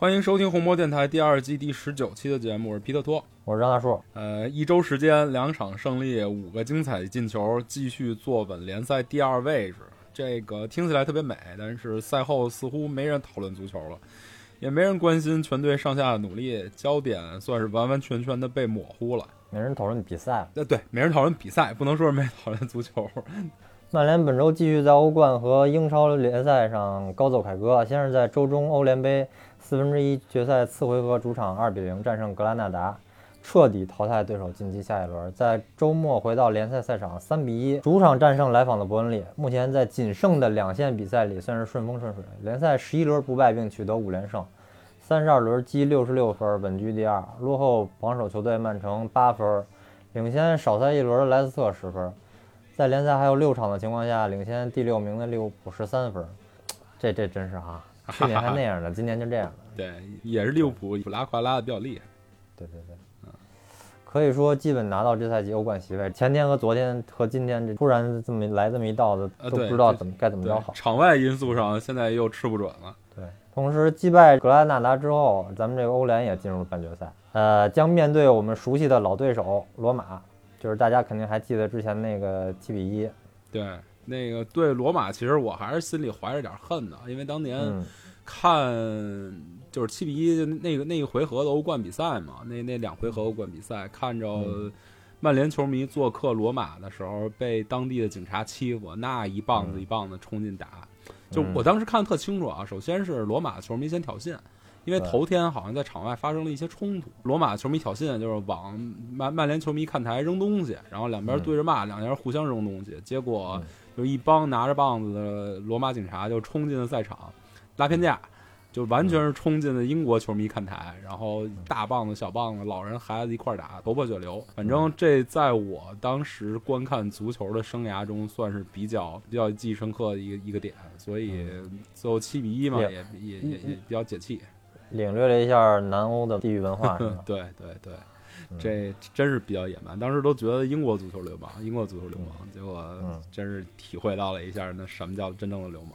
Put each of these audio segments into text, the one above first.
欢迎收听红魔电台第二季第十九期的节目，我是皮特托。我是张大树，呃，一周时间，两场胜利，五个精彩进球，继续坐稳联赛第二位置。这个听起来特别美，但是赛后似乎没人讨论足球了，也没人关心全队上下的努力，焦点算是完完全全的被模糊了。没人讨论比赛。呃，对，没人讨论比赛，不能说是没讨论足球。曼联本周继续在欧冠和英超联赛上高奏凯歌，先是在周中欧联杯四分之一决赛次回合主场二比零战胜格拉纳达，彻底淘汰对手晋级下一轮。在周末回到联赛赛场，三比一主场战胜来访的伯恩利。目前在仅剩的两线比赛里算是顺风顺水，联赛十一轮不败并取得五连胜，三十二轮积六十六分，稳居第二，落后榜首球队曼城八分，领先少赛一轮的莱斯特十分。在联赛还有六场的情况下，领先第六名的利物浦十三分，这这真是哈，去年还那样的，今年就这样了。对，也是利物浦拉胯拉的比较厉害。对对对，可以说基本拿到这赛季欧冠席位。前天和昨天和今天这突然这么来这么一道子，都不知道怎么该怎么对着好。场外因素上，现在又吃不准了。对，同时击败格拉纳达之后，咱们这个欧联也进入了半决赛，呃，将面对我们熟悉的老对手罗马，就是大家肯定还记得之前那个七比一，对，那个对罗马，其实我还是心里怀着点恨的，因为当年嗯，看就是七比一那个那一回合的欧冠比赛嘛，那那两回合欧冠比赛，看着嗯。曼联球迷做客罗马的时候被当地的警察欺负，那一棒子一棒子冲进打，就嗯。我当时看的特清楚啊。首先是罗马球迷先挑衅。因为头天好像在场外发生了一些冲突，罗马球迷挑衅，就是往曼曼联球迷看台扔东西，然后两边嗯。对着骂，两边互相扔东西，结果嗯就一帮拿着棒子的罗马警察就冲进了赛场，拉偏架，就完全是冲进了英国球迷看台，然后大棒子、小棒子、老人、孩子一块儿打，头破血流。反正这在我当时观看足球的生涯中，算是比较比较记忆深刻的一个一个点，所以最后七比一嘛，也也也也也比较解气。领略了一下南欧的地域文化？对对 对，嗯这真是比较野蛮。当时都觉得英国足球流氓，英国足球流氓，结果嗯真是体会到了一下那什么叫真正的流氓。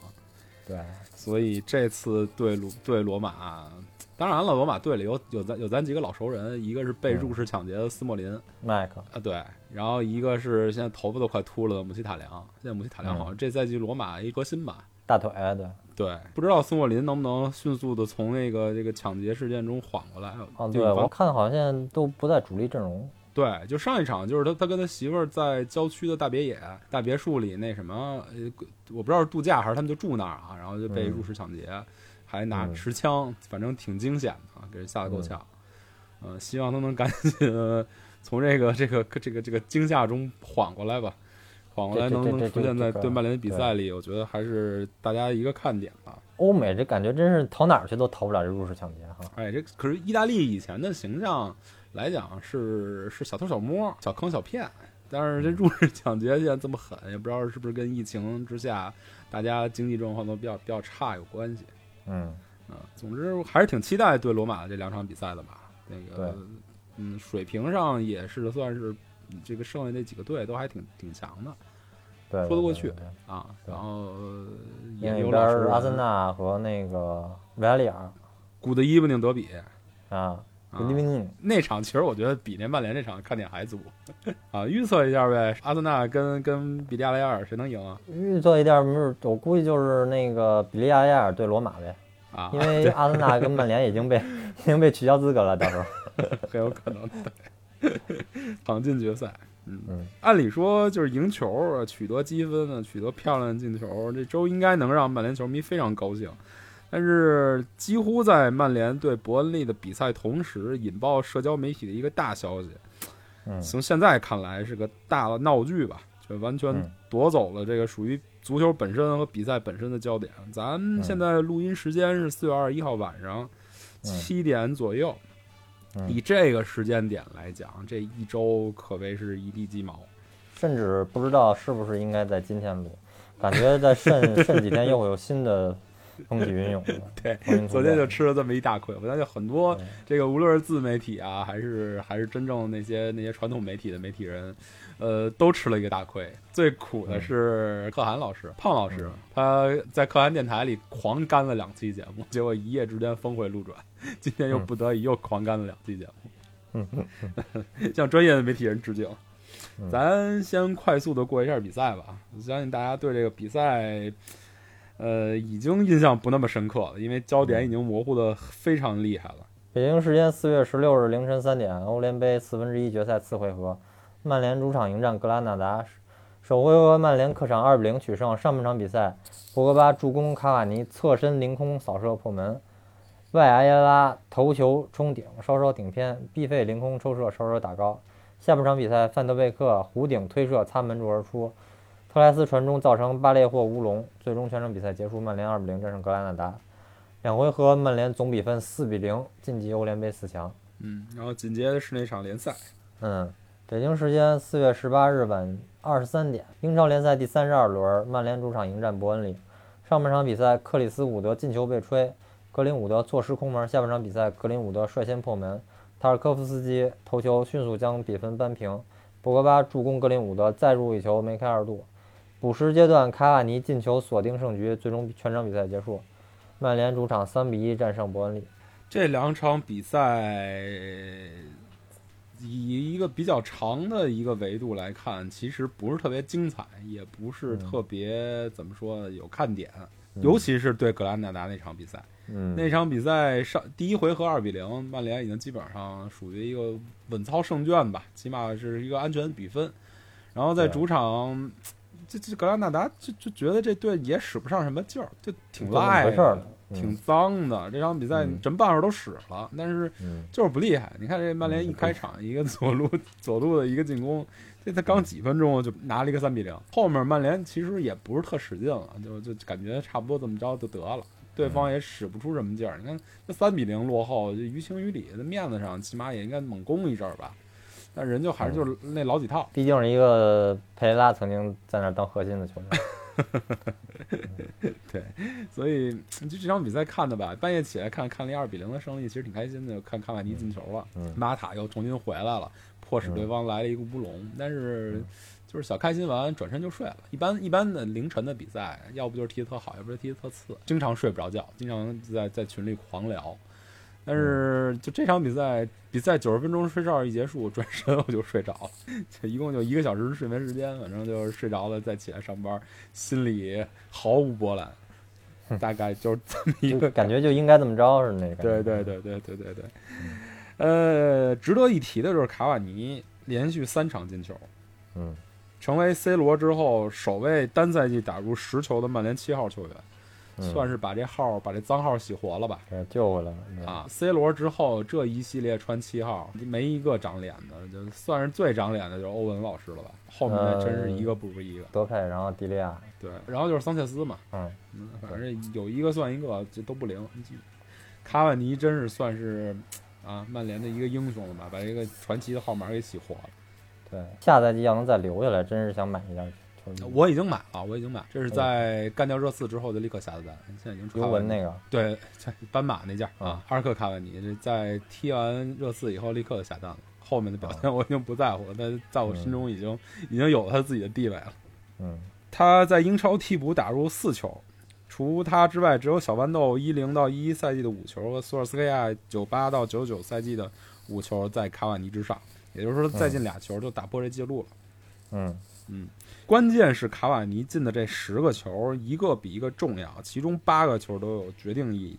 对，所以这次对罗对罗马，当然了，罗马队里有有咱有咱几个老熟人，一个是被嗯入室抢劫的斯莫林麦克，啊，对，然后一个是现在头发都快秃了的姆希塔良。现在姆希塔良嗯好像这赛季罗马一核心吧。大腿，对，对，不知道斯莫林能不能迅速的从那个这个抢劫事件中缓过来。啊，对我看好像都不在主力阵容，对，就上一场就是他他跟他媳妇儿在郊区的大别野大别墅里那什么，呃，我不知道是度假还是他们就住那儿啊，然后就被嗯入室抢劫，还拿嗯持枪，反正挺惊险的啊，给人吓得够呛。呃，希望他能赶紧呃从这个这个这个这个惊吓中缓过来吧，缓过来能能出现在对曼联的比赛里，我觉得还是大家一个看点吧。欧美这感觉真是逃哪儿去都逃不了这入室抢劫哈。哎，这可是意大利以前的形象来讲是是小偷小摸、小坑小骗，但是这入室抢劫现在这么狠，也不知道是不是跟疫情之下大家经济状况都比较比较差有关系嗯，嗯。总之还是挺期待对罗马这两场比赛的吧。那个嗯，水平上也是算是嗯这个剩下那几个队都还挺挺强的对，说得过去啊。然后也有老实儿阿森，纳和那个维埃利尔古德伊布宁德比。啊，那场其实我觉得比那曼联这场看点还足 啊！预测一下呗，阿森纳跟跟比利亚雷亚尔谁能赢啊？预测一下，不是，我估计就是那个比利亚雷亚尔对罗马呗，啊，因为阿森纳跟曼联已经被 已经被取消资格了，到时候，很有可能对，闯进决赛。嗯，嗯，按理说就是赢球啊，取得积分呢，取得漂亮的进球，这周应该能让曼联球迷非常高兴。但是几乎在曼联对伯恩利的比赛同时，引爆社交媒体的一个大消息，嗯从现在看来是个大的闹剧吧，就完全嗯夺走了这个属于足球本身和比赛本身的焦点。咱们现在录音时间是四月二十一号晚上七点左右，嗯以这个时间点来讲，这一周可谓是一地鸡毛。甚至不知道是不是应该在今天录，感觉再剩 剩几天又会有新的风起云涌的。对昨天就吃了这么一大亏。我相信很多这个无论是自媒体啊，还是还是真正那些那些传统媒体的媒体人，呃，都吃了一个大亏。最苦的是可汗老师，胖老师，他在可汗电台里狂干了两期节目，结果一夜之间峰回路转，今天又不得已又狂干了两期节目，向专业的媒体人致敬。嗯咱先快速的过一下比赛吧，我相信大家对这个比赛，呃，已经印象不那么深刻了，因为焦点已经模糊的非常厉害了。北京时间四月十六日凌晨三点，欧联杯四分之一决赛次回合，曼联主场迎战格拉纳达。首回合曼联客场二比零取胜。上半场比赛，博格巴助攻卡瓦尼侧身凌空扫射破门，外埃耶拉头球冲顶，稍稍顶偏，毕费凌空抽射稍稍打高。下半场比赛，范德贝克弧顶推射擦门柱而出，特莱斯传中造成巴列霍乌龙。最终全场比赛结束，曼联二比零战胜格拉纳达。两回合曼联总比分四比零晋级欧联杯四强。嗯，然后紧接着是那场联赛，嗯，北京时间四月十八日晚二十三点，英超联赛第三十二轮，曼联主场迎战伯恩利。上半场比赛，克里斯伍德进球被吹，格林伍德错失空门。下半场比赛，格林伍德率先破门，塔尔科夫斯基头球迅速将比分扳平。博格巴助攻格林伍德再入一球，梅开二度。补时阶段，卡瓦尼进球锁定胜局，最终全场比赛结束，曼联主场三比一战胜伯恩利。这两场比赛以一个比较长的一个维度来看，其实不是特别精彩，也不是特别、怎么说有看点，尤其是对格兰纳达那场比赛。嗯，那场比赛上第一回合二比零，曼联已经基本上属于一个稳操胜券吧，起码是一个安全比分。然后在主场，这这格拉纳达就就觉得这队也使不上什么劲儿，就挺赖的挺脏的。这场比赛什么办法都使了，但是嗯就是不厉害。你看这曼联一开场一个左路 左路的一个进攻，这才刚几分钟就拿了一个三比零。后面曼联其实也不是特使劲了，就就感觉差不多这么着就得了。对方也使不出什么劲儿。你看这三比零落后，就于情于理，的面子上起码也应该猛攻一阵儿吧。但人就还是就是那老几套，毕竟是一个佩雷拉曾经在那儿当核心的球员。对所以就这场比赛看的吧，半夜起来看看了一二比零的胜利，其实挺开心的。看卡瓦尼进球了，嗯马塔又重新回来了，迫使对方来了一个乌龙。但是就是小开心完，转身就睡了。一般一般的凌晨的比赛，要不就是踢得特好，要不就是踢得特次，经常睡不着觉，经常在在群里狂聊。但是就这场比赛，比赛九十分钟睡觉一结束，转身我就睡着了，就一共就一个小时睡眠时间，反正就是睡着了再起来上班，心里毫无波澜，大概就是这么一个感觉就应该这么着似的那个。对对对对对对对。呃，值得一提的就是卡瓦尼连续三场进球，嗯，成为 C 罗之后首位单赛季打入十球的曼联七号球员，嗯算是把这号把这脏号洗活了吧。给救回来了。对啊，C 罗之后这一系列穿七号，没一个长脸的，就算是最长脸的就是欧文老师了吧。后面真是一个不如一个。德佩，然后迪利亚，对，然后就是桑切斯嘛，嗯，嗯，反正有一个算一个，这都不灵。卡瓦尼真是算是啊曼联的一个英雄了吧，把这个传奇的号码给洗火了。对，下赛季要能再留下来，真是想买一件球衣。我已经买了，我已经买，这是在干掉热刺之后就立刻下的单，现在已经出尤文那个个，对斑马那件啊啊，阿尔克卡瓦尼，这在踢完热刺以后立刻就下单了。后面的表现我已经不在乎了，但在我心中已经已经有了他自己的地位了。嗯，他在英超替补打入四球，除他之外，只有小豌豆一零到一一赛季的五球和索尔斯克亚九八到九九赛季的五球在卡瓦尼之上，也就是说再进俩球就打破这记录了。嗯嗯，关键是卡瓦尼进的这十个球，一个比一个重要，其中八个球都有决定意义，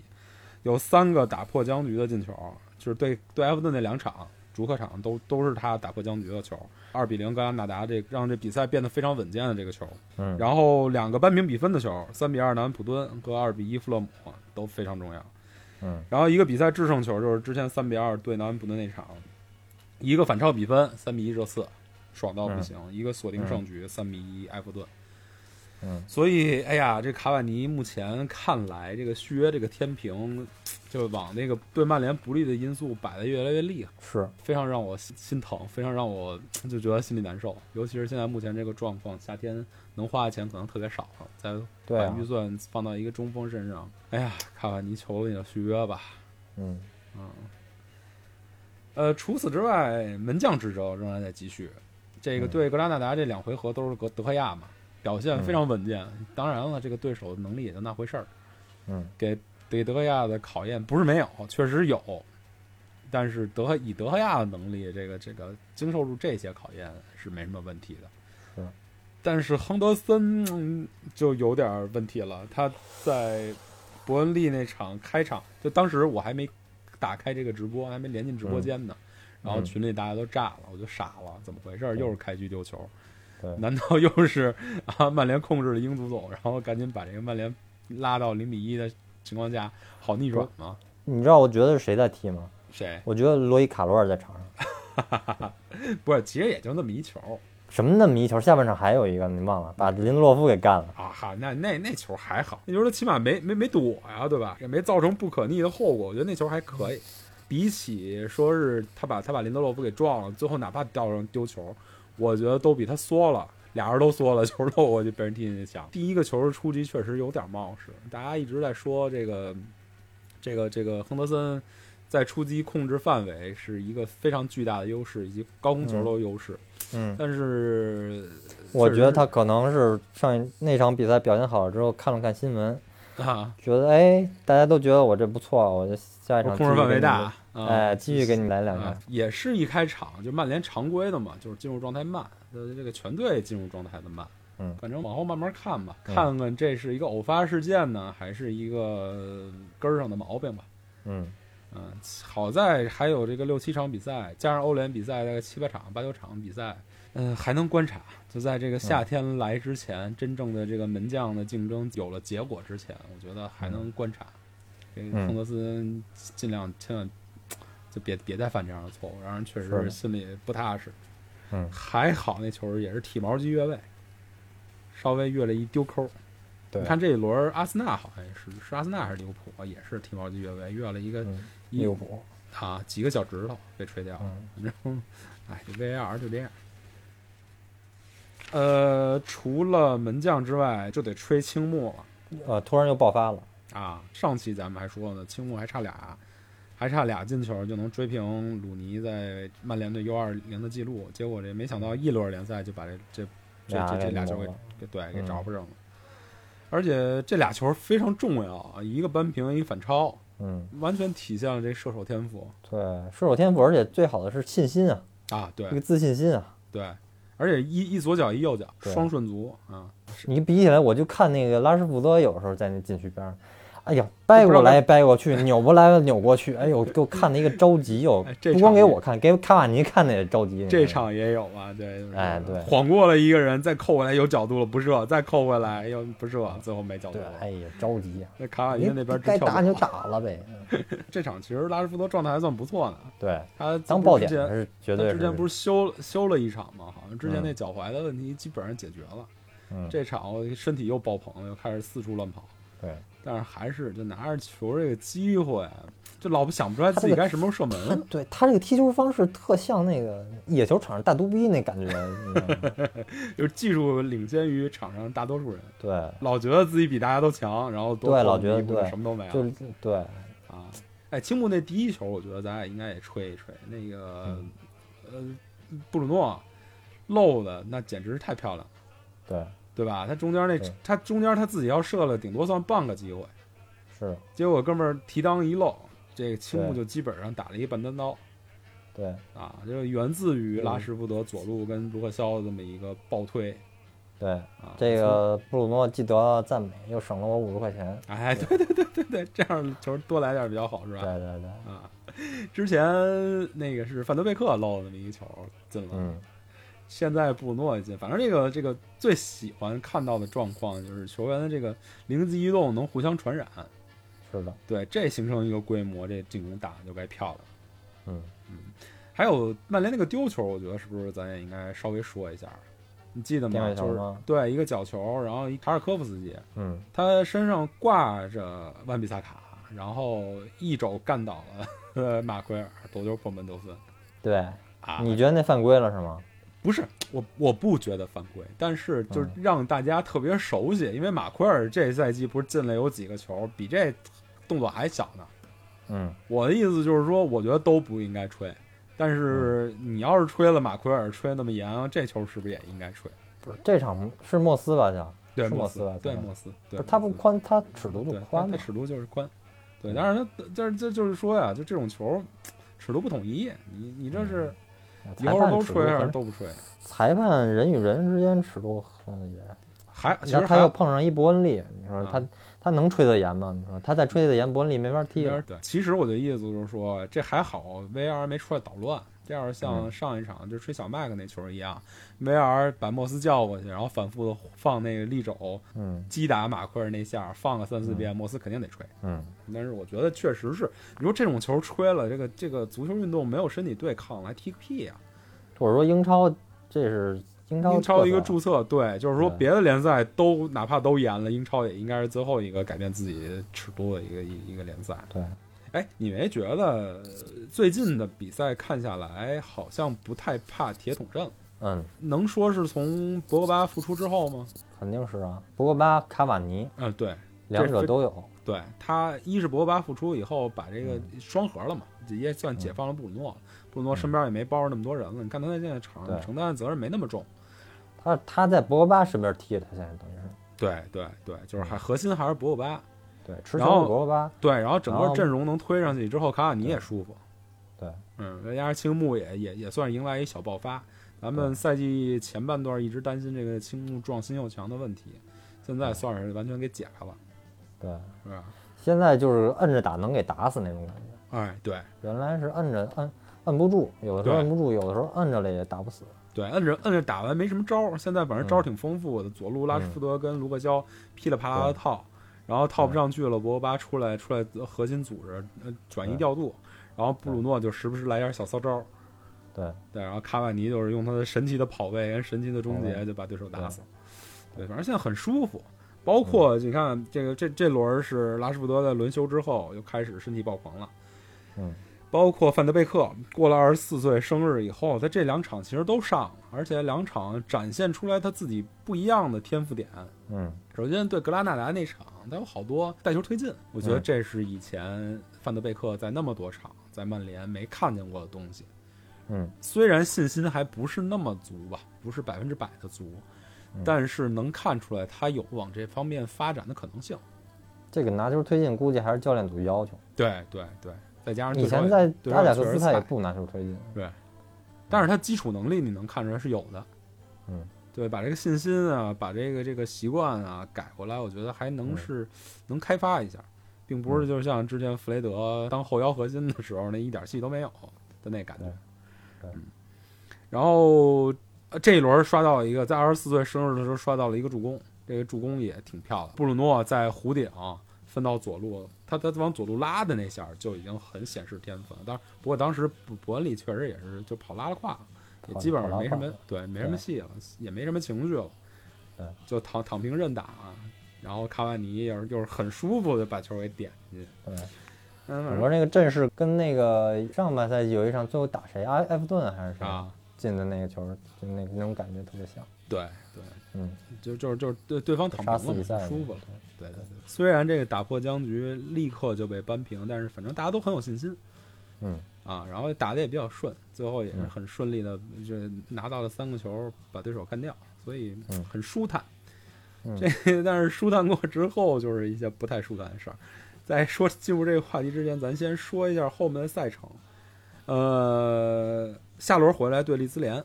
有三个打破僵局的进球，就是对对埃弗顿那两场主客场都都是他打破僵局的球。二比零格兰纳达这让这比赛变得非常稳健的这个球，嗯，然后两个扳平比分的球，三比二南安普敦和二比一富勒姆都非常重要。嗯，然后一个比赛制胜球就是之前三比二对南安普敦那场，一个反超比分三比一热刺，爽到不行；一个锁定胜局三比一埃弗顿。嗯所以，哎呀，这卡瓦尼目前看来，这个续约这个天平，就往那个对曼联不利的因素摆的越来越厉害，是，非常让我心心疼，非常让我就觉得心里难受。尤其是现在目前这个状况，夏天能花的钱可能特别少了，再对啊。把预，算放到一个中锋身上，哎呀，卡瓦尼求你了，续约吧。嗯。呃，除此之外，门将之争仍然在继续。这个嗯。对格拉纳达这两回合都是格德赫亚嘛，表现非常稳健。当然了，这个对手的能力也就那回事儿。嗯，给给德赫亚的考验不是没有，确实有，但是德赫以德赫亚的能力，这个这个经受住这些考验是没什么问题的。是，但是亨德森、嗯就有点问题了。他在伯恩利那场开场，就当时我还没打开这个直播，还没连进直播间呢。然后嗯群里大家都炸了，我就傻了，怎么回事又是开局丢球，对，难道又是啊曼联控制了英足总，然后赶紧把这个曼联拉到零比一的情况下，好逆转吗？你知道我觉得是谁在踢吗？谁？我觉得罗伊卡罗尔在场上，不是，其实也就那么一球什么那么一球，下半场还有一个你忘了，把林德洛夫给干了。啊哈，那那那球还好，那球他起码没没没躲呀，对吧？也没造成不可逆的后果，我觉得那球还可以。比起说是他把他把林德洛夫给撞了，最后哪怕掉上丢球，我觉得都比他缩了。俩人都缩了，球漏过去被人踢进去强。第一个球的出击确实有点冒失，大家一直在说这个这个这个亨德森在出击控制范围是一个非常巨大的优势，以及高空球都有优势。嗯，但是我觉得他可能是上一那场比赛表现好了之后，看了看新闻，啊，觉得哎，大家都觉得我这不错，我就下一场控制范围大，继续给你，啊哎，继续给你来两啊下。，也是一开场就曼联常规的嘛，就是进入状态慢，呃，这个全队进入状态的慢。嗯反正往后慢慢看吧，嗯看看这是一个偶发事件呢，还是一个呃根儿上的毛病吧。嗯，嗯，好在还有这个六七场比赛，加上欧联比赛大概七八场、八九场比赛，嗯、还能观察。就在这个夏天来之前，真正的这个门将的竞争有了结果之前，我觉得还能观察。给嗯亨德斯尽量千万就别别再犯这样的错误，让人确实心里不踏实。嗯还好那球也是体毛级越位，稍微越了一丢抠。对你看这一轮阿森纳好像也是，是阿森纳还是利物浦啊？也是体毛级越位，越了一个利物浦，啊，几个脚趾头被吹掉了。嗯 然后，哎，这 VAR 就这样。呃，除了门将之外，就得吹青木了呃，突然又爆发了。啊！上期咱们还说呢，青木还差俩，还差俩进球就能追平鲁尼在曼联队 U 二零的记录，结果这没想到一轮联赛就把这这这这这俩球给给对给嗯找不上了。而且这俩球非常重要啊，一个扳平，一个反超，嗯，完全体现了这射手天赋对，射手天赋，而且最好的是信心啊，啊！对这个自信心啊。对，而且一一左脚一右脚，双顺足啊！你比起来，我就看那个拉什福德有时候在那禁区边上，哎呀，掰过来掰过去，扭过来扭过去，哎呦，给我看的一个着急哟！不光给我看，给卡瓦尼看的也着急。这场也有啊，对，哎对晃过了一个人，再扣回来有角度了不射，再扣回来又不射，最后没角度对，了。哎呀，着急呀！那卡瓦尼那边该打就。打了呗。这场其实拉什福德状态还算不错呢，对，他当爆点是绝对他之前不是。是休休了一场吗？好像之前嗯那脚踝的问题基本上解决了，嗯，这场身体又爆棚了，又开始四处乱跑。对，但是还是就拿着球这个机会，就老不想不出来自己该什么时候射他门。对他这个踢球方式特像那个野球场上大嘟逼那感觉？就是技术领先于场上大多数人，对，老觉得自己比大家都强，然后多对老觉得对什么都没有就对，啊。哎，青木那第一球，我觉得咱俩应该也吹一吹。那个、嗯呃，布鲁诺漏的那简直是太漂亮了，对，对吧？他中间那他中间他自己要射了，顶多算半个机会，是，结果哥们儿提裆一漏，这个青木就基本上打了一半单刀。对，啊，就是源自于拉嗯什福德左路跟卢克肖的这么一个暴推对，啊。这个布鲁诺既得赞美，又省了我五十块钱。哎，对对对对对，这样球多来点比较好，是吧？对对对，啊，之前那个是范德贝克漏了那么一球进了，嗯，现在布鲁诺也进，反正这个这个最喜欢看到的状况就是球员的这个灵机一动能互相传染，是的，对，这形成一个规模，这进攻打的就该漂亮。嗯嗯，还有曼联那个丢球，我觉得是不是咱也应该稍微说一下？你记得吗？就是吗对一个角球，然后一卡尔科夫斯基，嗯，他身上挂着万比萨卡，然后一肘干倒了呃 马奎尔，夺球破门得分对，啊！你觉得那犯规了是吗？不是我，我不觉得犯规，但是就是让大家特别熟悉，因为马奎尔这赛季不是进了有几个球，比这动作还小呢。嗯，我的意思就是说，我觉得都不应该吹，但是你要是吹了马奎尔吹那么严，这球是不是也应该吹？不是这场是莫斯吧？叫对，莫斯吧，对对莫斯，对他不宽，他尺度就对，宽嘛它它。尺度就是宽，对，但是它就是这就是说呀，就这种球尺度不统一，你你这是以后裁判都吹还是都不吹？裁判人与人之间尺度很严，还其实他又碰上一伯恩利，你说他嗯他能吹得严吗？你说他再吹得严，伯恩利没法踢了。对，其实我的意思就是说，这还好，VAR 没出来捣乱。这要是像嗯。上一场就吹小麦克那球一样，VAR 把莫斯叫过去，然后反复的放那个利肘嗯。击打马奎尔那下，放个三四遍，莫斯肯定得吹。嗯，但是我觉得确实是，你说这种球吹了，这个这个足球运动没有身体对抗，还踢个屁呀、或者说英超这是英超英超一个注册，对，就是说别的联赛都哪怕都严了，英超也应该是最后一个改变自己尺度的一个一一个联赛。对，哎，你没觉得呃最近的比赛看下来，好像不太怕铁桶阵？嗯，能说是从博格巴复出之后吗？肯定是啊。博格巴、卡瓦尼嗯、对，两者都有。对他一是博格巴复出以后把这嗯个双核了嘛，也算解放了布鲁诺了。布鲁诺身边也没包着那么多人了，你看他在现在场上承担的责任没那么重。他他在博格巴身边踢，他现在等于是对对对，就是还核心还是博格巴。对吃球然后。对，然后整个阵容能推上去之后，卡卡尼也舒服。对，嗯，再加上青木也也也算是迎来一小爆发。咱们赛季前半段一直担心这个青木撞新秀墙的问题，现在算是完全给解开了，对，是吧？现在就是摁着打能给打死那种感觉。哎，对原来是摁着摁摁不住，有的时候摁不住，有的时候摁着了也打不死。对，摁着摁着打完没什么招儿，现在反正招挺丰富的。左路拉什福德跟卢克肖噼里啪啦的套，然后套不上去了，博格巴出来出来核心组织，呃，转移调度，然后布鲁诺就时不时来点小骚招。对，对，然后卡瓦尼就是用他的神奇的跑位跟神奇的终结就把对手打死。对，反正现在很舒服。包括你看这个这这轮是拉什福德在轮休之后又开始身体爆棚了，嗯，包括范德贝克过了二十四岁生日以后，在这两场其实都上了，而且两场展现出来他自己不一样的天赋点。嗯，首先对格拉纳达那场，他有好多带球推进，我觉得嗯这是以前范德贝克在那么多场在曼联没看见过的东西。嗯，虽然信心还不是那么足吧，不是百分之百的足，嗯但是能看出来他有往这方面发展的可能性。这个拿球推进估计还是教练组要求。对对对，再加上以前在对手阿贾克也确实他也不拿球推进。对但是他基础能力你能看出来是有的。嗯，对，把这个信心啊，把这个这个习惯啊改过来，我觉得还能嗯是、能开发一下，并不是就像之前弗雷德当后腰核心的时候那一点戏都没有的那感觉。嗯，然后呃这一轮刷到一个，在二十四岁生日的时候刷到了一个助攻，这个助攻也挺漂亮。布鲁诺在弧顶分到左路，他他往左路拉的那下就已经很显示天分了。当然，不过当时伯伯恩利确实也是就跑拉了胯了，也基本上没什么对没什么戏了，也没什么情绪了对，就躺躺平认打。啊然后卡瓦尼又是又是很舒服的把球给点进去，对，嗯，我说那个阵势跟那个上半赛季有一场最后打谁埃埃弗顿还是谁啊，进的那个球，就那那种感觉特别像。对对，嗯，就就是就是对对方躺杀平了舒服了。对对对，虽然这个打破僵局立刻就被扳平，但是反正大家都很有信心嗯，啊，然后打的也比较顺，最后也是嗯很顺利的，就拿到了三个球，把对手干掉，所以嗯很舒坦。嗯这 但是舒坦过之后，就是一些不太舒坦的事儿。在说进入这个话题之前，咱先说一下后面的赛程。呃，下轮回来对利兹联，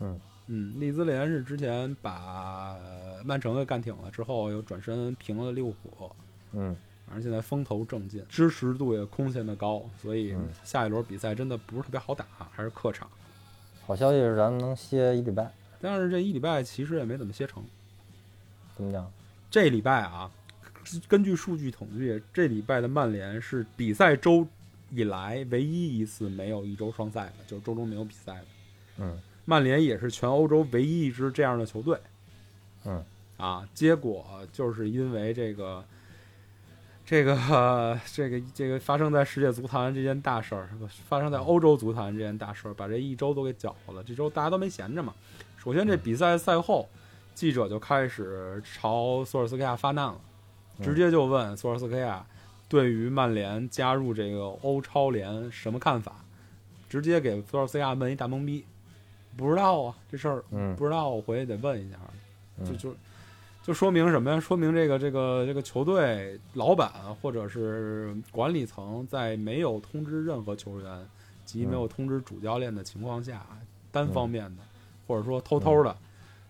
嗯嗯，利兹联是之前把曼城给干挺了之后，又转身平了利物浦，嗯，反正现在风头正劲，支持度也空前的高，所以嗯下一轮比赛真的不是特别好打，还是客场。好消息是咱们能歇一礼拜，但是这一礼拜其实也没怎么歇成。怎么讲？这礼拜啊，根据数据统计，这礼拜的曼联是比赛周以来唯一一次没有一周双赛的，就是周中没有比赛的。嗯，曼联也是全欧洲唯一一支这样的球队。嗯，啊，结果就是因为这个，这个、呃这个这个发生在世界足坛这件大事儿，发生在欧洲足坛这件大事儿，把这一周都给搅和了。这周大家都没闲着嘛。首先，这比赛赛后，记者就开始朝索尔斯克亚发难了，直接就问索尔斯克亚对于曼联加入这个欧超联什么看法，直接给索尔斯克亚问一大懵逼，不知道啊，这事儿嗯不知道，我回去得问一下。就嗯就就说明什么呀？说明这个这个这个球队老板或者是管理层在没有通知任何球员及嗯没有通知主教练的情况下，单方面的或者说偷偷的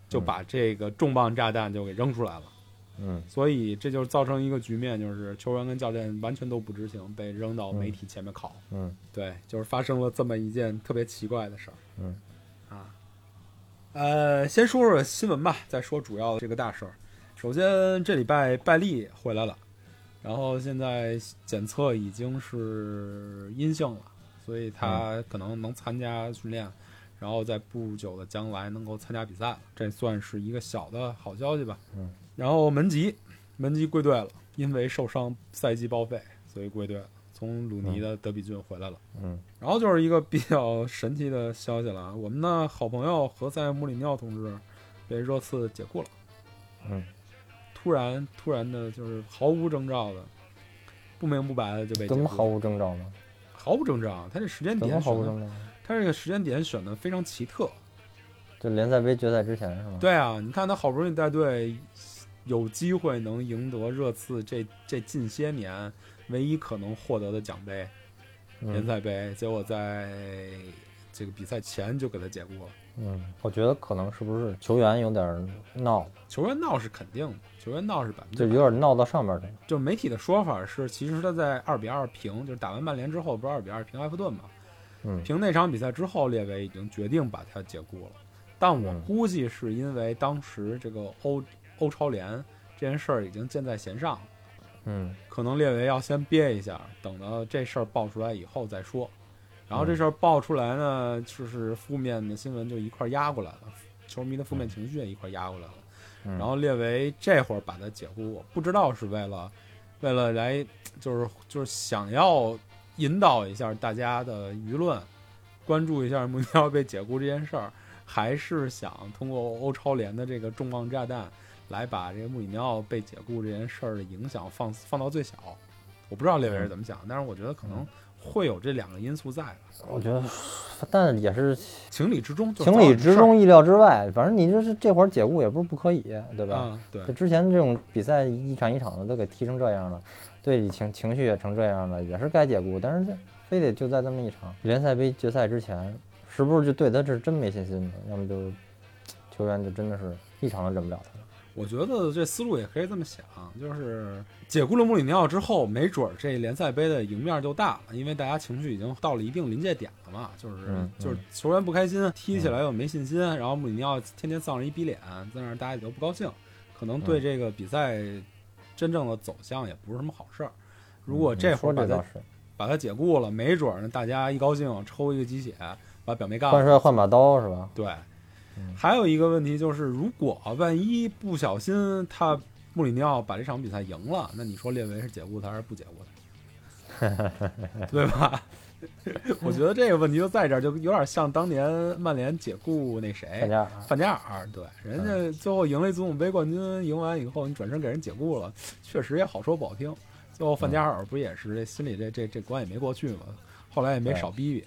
就把这个重磅炸弹就给扔出来了。嗯所以这就造成一个局面，就是球员跟教练完全都不知情，被扔到媒体前面烤。嗯对，就是发生了这么一件特别奇怪的事儿。嗯，啊，呃，先说说新闻吧，再说主要的这个大事儿。首先，这礼拜拜利回来了，然后现在检测已经是阴性了，所以他可能能参加训练，然后在不久的将来能够参加比赛了，这算是一个小的好消息吧。嗯，然后门吉，门吉归队了，因为受伤赛季报废，所以归队了，从鲁尼的德比郡回来了。嗯然后就是一个比较神奇的消息了，我们的好朋友何塞·穆里尼奥同志被热刺解雇了，嗯，突然突然的，就是毫无征兆的，不明不白的就被怎么毫无征兆呢？毫无征兆？他这时间点毫无征兆？他这个时间点选的非常奇特。就联赛杯决赛之前是吗？，对啊，你看他好不容易带队有机会能赢得热刺这这近些年唯一可能获得的奖杯联嗯赛杯，结果在这个比赛前就给他解雇了。嗯，我觉得可能是不是球员有点闹，球员闹是肯定的，球员闹是百分就有点闹到上面去了。就媒体的说法是，其实他在二比二平，就是打完曼联之后，不是二比二平埃弗顿嘛？嗯平那场比赛之后，列维已经决定把他解雇了。但我嗯估计是因为当时这个欧欧超联这件事儿已经箭在弦上，嗯可能列维要先憋一下，等到这事儿爆出来以后再说。然后这嗯事儿爆出来呢，就是负面的新闻就一块儿压过来了，球迷的负面情绪也一块儿压过来了。嗯，然后列维这会儿把他解雇，我不知道是为了为了来就是就是想要引导一下大家的舆论，关注一下穆尼奥被解雇这件事儿，还是想通过欧超联的这个重磅炸弹来把这个穆里尼奥被解雇这件事儿的影响放放到最小。我不知道列维是怎么想，但是我觉得可能会有这两个因素在吧，我觉得，但也是情理之中，情理之中，意料之外。反正你这是这会儿解雇也不是不可以，对吧？对啊，对这之前这种比赛一场一场的都给踢成这样了，队里情情绪也成这样了，也是该解雇。但是这非得就在这么一场联赛杯决赛之前，是不是就对他这真没信心呢？要么就是球员就真的是一场都忍不了他了。我觉得这思路也可以这么想，就是解雇了穆里尼奥之后，没准儿这联赛杯的赢面就大了，因为大家情绪已经到了一定临界点了嘛，就是、嗯就是球员不开心，踢起来又没信心，然后穆里尼奥天天丧着一逼脸，在那儿大家也都不高兴，可能对嗯这个比赛真正的走向也不是什么好事儿。如果这嗯会儿把他把他解雇了，没准儿呢大家一高兴抽一个鸡血，把表妹干了换。帅换把刀是吧？对嗯，还有一个问题就是，如果万一不小心他穆里尼奥把这场比赛赢了，那你说列维是解雇他还是不解雇他？对吧？我觉得这个问题就在这儿，就有点像当年曼联解雇那谁范加尔，范加尔，对，人家最后赢了一足总杯冠军，赢完以后你转身给人解雇了，确实也好说不好听。最后范加尔不也是这心里这这这关也没过去嘛，后来也没少逼逼。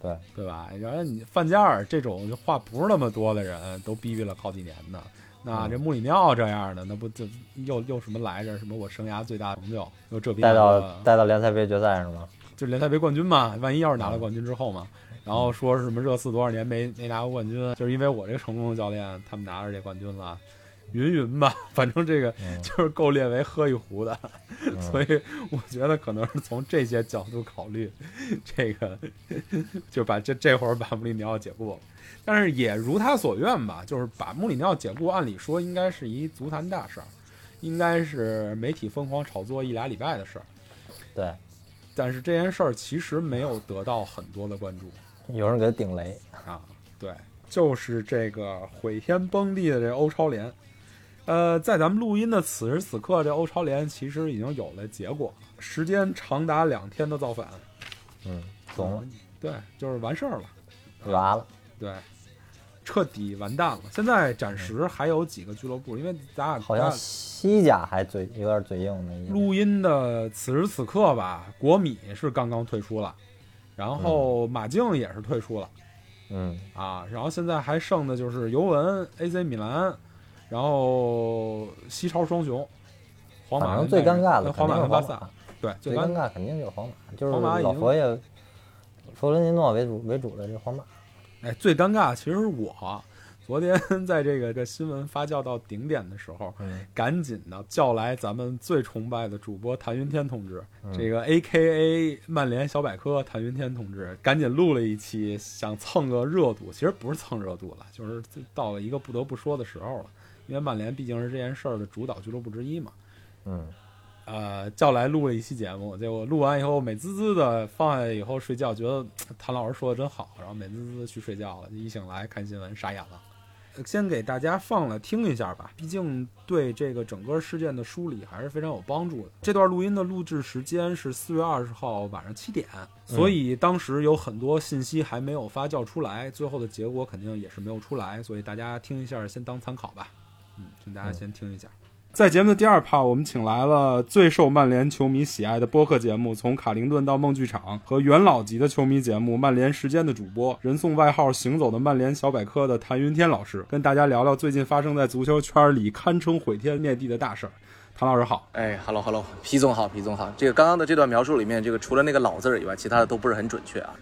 对对吧？然后你范加尔这种话不是那么多的人都逼逼了好几年呢，那嗯这穆里尼奥这样的，那不就又又什么来着？什么我生涯最大成就，又这逼带到带到联赛杯决赛是吗？就联赛杯冠军嘛。万一要是拿了嗯冠军之后嘛，然后说是什么热刺多少年没没拿过冠军，就是因为我这个成功的教练，他们拿着这冠军了。云云吧，反正这个嗯，就是够列为喝一壶的，嗯 所以我觉得可能是从这些角度考虑，这个 就把这这会儿把穆里尼奥解雇了。但是也如他所愿吧，就是把穆里尼奥解雇，按理说应该是一足坛大事儿，应该是媒体疯狂炒作一俩礼拜的事儿。对，但是这件事儿其实没有得到很多的关注有人给他顶雷，啊，对，就是这个毁天崩地的这欧超联。呃，在咱们录音的此时此刻，这欧超联其实已经有了结果，时间长达两天的造反，嗯，怂了，对，就是完事儿了，完了。对，彻底完蛋了。现在暂时还有几个俱乐部，因为咱俩好像西甲还嘴有点嘴硬的意思。录音的此时此刻吧，国米是刚刚退出了，然后马竞也是退出了。嗯，啊，然后现在还剩的就是尤文、AC 米兰，然后西超双雄，皇马反正最尴尬的皇马肯定是皇跟巴萨，对，最尴尬肯定就是皇马，就是皇马老佛爷弗伦蒂诺为主为主的这皇马。哎，最尴尬其实是我昨天 在这个这新闻发酵到顶点的时候，嗯赶紧的叫来咱们最崇拜的主播谭云天同志，嗯这个 A K A 曼联小百科谭云天同志，赶紧录了一期，想蹭个热度。其实不是蹭热度了，就是到了一个不得不说的时候了，因为曼联毕竟是这件事儿的主导俱乐部之一嘛。嗯，呃，叫来录了一期节目，结果录完以后美滋滋的放下以后睡觉，觉得谭老师说的真好，然后美滋滋的去睡觉了，一醒来看新闻傻眼了。呃先给大家放了听一下吧，毕竟对这个整个事件的梳理还是非常有帮助的。这段录音的录制时间是四月二十号晚上七点，所以当时有很多信息还没有发酵出来，最后的结果肯定也是没有出来，所以大家听一下，先当参考吧。嗯，请大家先听一下。在节目的第二趴，我们请来了最受曼联球迷喜爱的播客节目《从卡灵顿到梦剧场》和元老级的球迷节目《曼联时间》的主播，人送外号“行走的曼联小百科”的谭云天老师，跟大家聊聊最近发生在足球圈里堪称毁天灭地的大事儿。谭老师好，哎，hello hello，皮总好，皮总好。这个刚刚的这段描述里面，这个除了那个老字儿以外，其他的都不是很准确啊。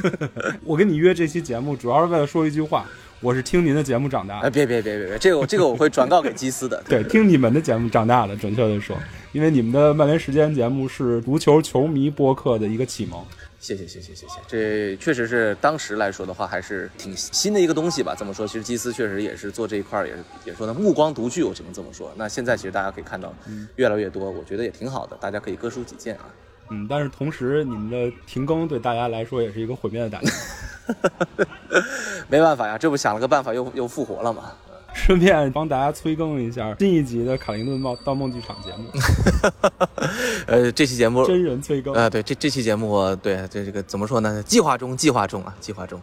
我跟你约这期节目，主要是为了说一句话：我是听您的节目长大哎，的，别别别别别，这个我这个我会转告给基斯的。对，听你们的节目长大的，准确的说，因为你们的曼联时间节目是足球球迷播客的一个启蒙。谢谢谢谢谢谢，这确实是当时来说的话，还是挺新的一个东西吧。这么说，其实基斯确实也是做这一块儿，也是也说呢目光独具，我只能这么说。那现在其实大家可以看到越来越多，我觉得也挺好的，大家可以各抒己见啊。嗯，但是同时，你们的停更对大家来说也是一个毁灭的打击。没办法呀，这不想了个办法又又复活了嘛。顺便帮大家催更一下新一集的《卡林顿梦盗梦剧场》节目，呃，这期节目真人催更啊、呃，对这这期节目对这这个怎么说呢？计划中，计划中啊，计划中。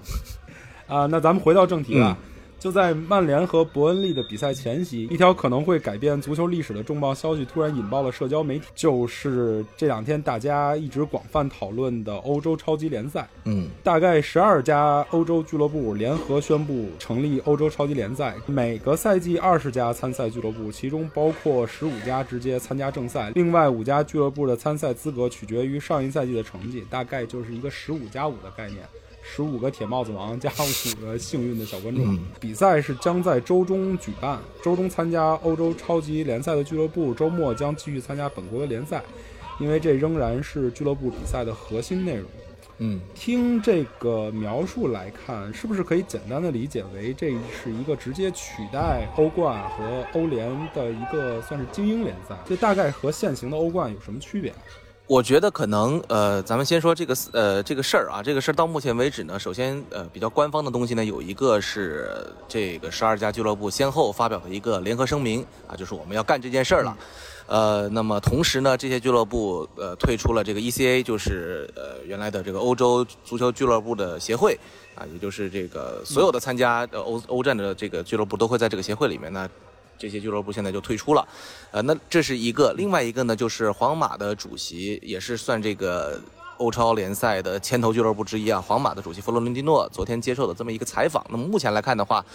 啊那咱们回到正题啊。嗯就在曼联和伯恩利的比赛前夕，一条可能会改变足球历史的重磅消息突然引爆了社交媒体，就是这两天大家一直广泛讨论的欧洲超级联赛。嗯大概十二家欧洲俱乐部联合宣布成立欧洲超级联赛，每个赛季二十家参赛俱乐部，其中包括十五家直接参加正赛，另外五家俱乐部的参赛资格取决于上一赛季的成绩，大概就是一个十五加五的概念。十五个铁帽子王加五个幸运的小观众。嗯比赛是将在周中举办，周中参加欧洲超级联赛的俱乐部，周末将继续参加本国的联赛，因为这仍然是俱乐部比赛的核心内容。嗯听这个描述来看，是不是可以简单的理解为这是一个直接取代欧冠和欧联的一个算是精英联赛？这大概和现行的欧冠有什么区别？我觉得可能呃，咱们先说这个呃这个事儿啊，这个事儿到目前为止呢，首先呃比较官方的东西呢，有一个是这个十二家俱乐部先后发表的一个联合声明啊，就是我们要干这件事儿了。呃，那么同时呢，这些俱乐部呃退出了这个 ECA，就是呃原来的这个欧洲足球俱乐部的协会啊，也就是这个所有的参加呃欧欧战的这个俱乐部都会在这个协会里面呢。这些俱乐部现在就退出了，呃，那这是一个，另外一个呢，就是皇马的主席，也是算这个欧超联赛的牵头俱乐部之一啊。皇马的主席弗洛伦蒂诺昨天接受的这么一个采访，那么目前来看的话，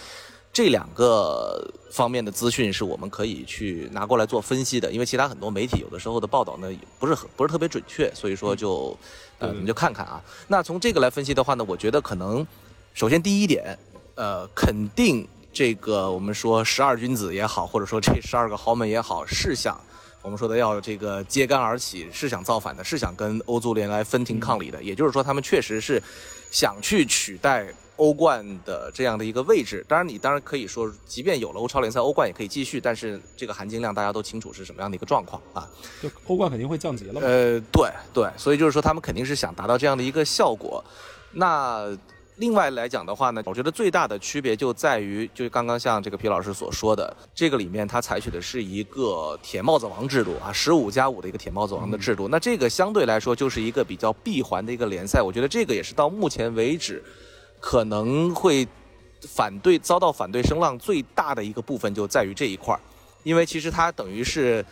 这两个方面的资讯是我们可以去拿过来做分析的，因为其他很多媒体有的时候的报道呢不是很不是特别准确，所以说就呃对我们就看看啊。那从这个来分析的话呢，我觉得可能首先第一点，呃，肯定这个我们说十二君子也好，或者说这十二个豪门也好，是想我们说的要这个揭竿而起，是想造反的，是想跟欧足联来分庭抗礼的。也就是说，他们确实是想去取代欧冠的这样的一个位置。当然，你当然可以说，即便有了欧超联赛，欧冠也可以继续，但是这个含金量大家都清楚是什么样的一个状况啊。就欧冠肯定会降级了嘛？呃，对对，所以就是说他们肯定是想达到这样的一个效果。那另外来讲的话呢，我觉得最大的区别就在于，就是刚刚像这个皮老师所说的，这个里面它采取的是一个铁帽子王制度啊，十五加五的一个铁帽子王的制度。那这个相对来说就是一个比较闭环的一个联赛，我觉得这个也是到目前为止可能会反对遭到反对声浪最大的一个部分就在于这一块儿，因为其实它等于是。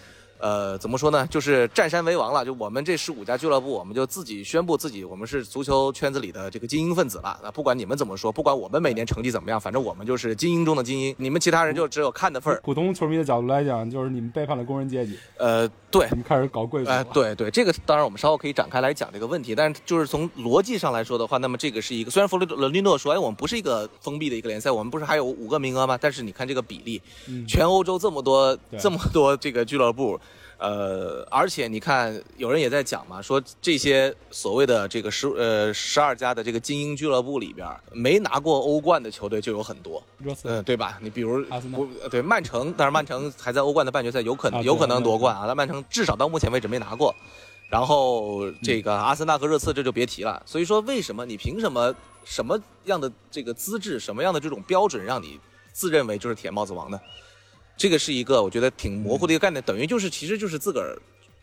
呃，怎么说呢？就是占山为王了。就我们这十五家俱乐部，我们就自己宣布自己，我们是足球圈子里的这个精英分子了。那不管你们怎么说，不管我们每年成绩怎么样，反正我们就是精英中的精英。你们其他人就只有看的份儿。普通球迷的角度来讲，就是你们背叛了工人阶级，呃，对你，们开始搞贵族了。哎，对对，这个当然我们稍后可以展开来讲这个问题，但是就是从逻辑上来说的话，那么这个是一个虽然弗洛伦蒂诺说，哎，我们不是一个封闭的一个联赛，我们不是还有五个名额吗？但是你看这个比例，嗯全欧洲这么多这么多这个俱乐部，呃，而且你看有人也在讲嘛，说这些所谓的这个十呃十二家的这个精英俱乐部里边，没拿过欧冠的球队就有很多，嗯，对吧？你比如对曼城，但是曼城还在欧冠的半决赛，有可能、啊有可能夺冠啊。但曼城至少到目前为止没拿过。然后这个阿森纳和热刺这就别提了。所以说，为什么你凭什么什么样的这个资质，什么样的这种标准，让你自认为就是铁帽子王呢？这个是一个我觉得挺模糊的一个概念，等于就是其实就是自个儿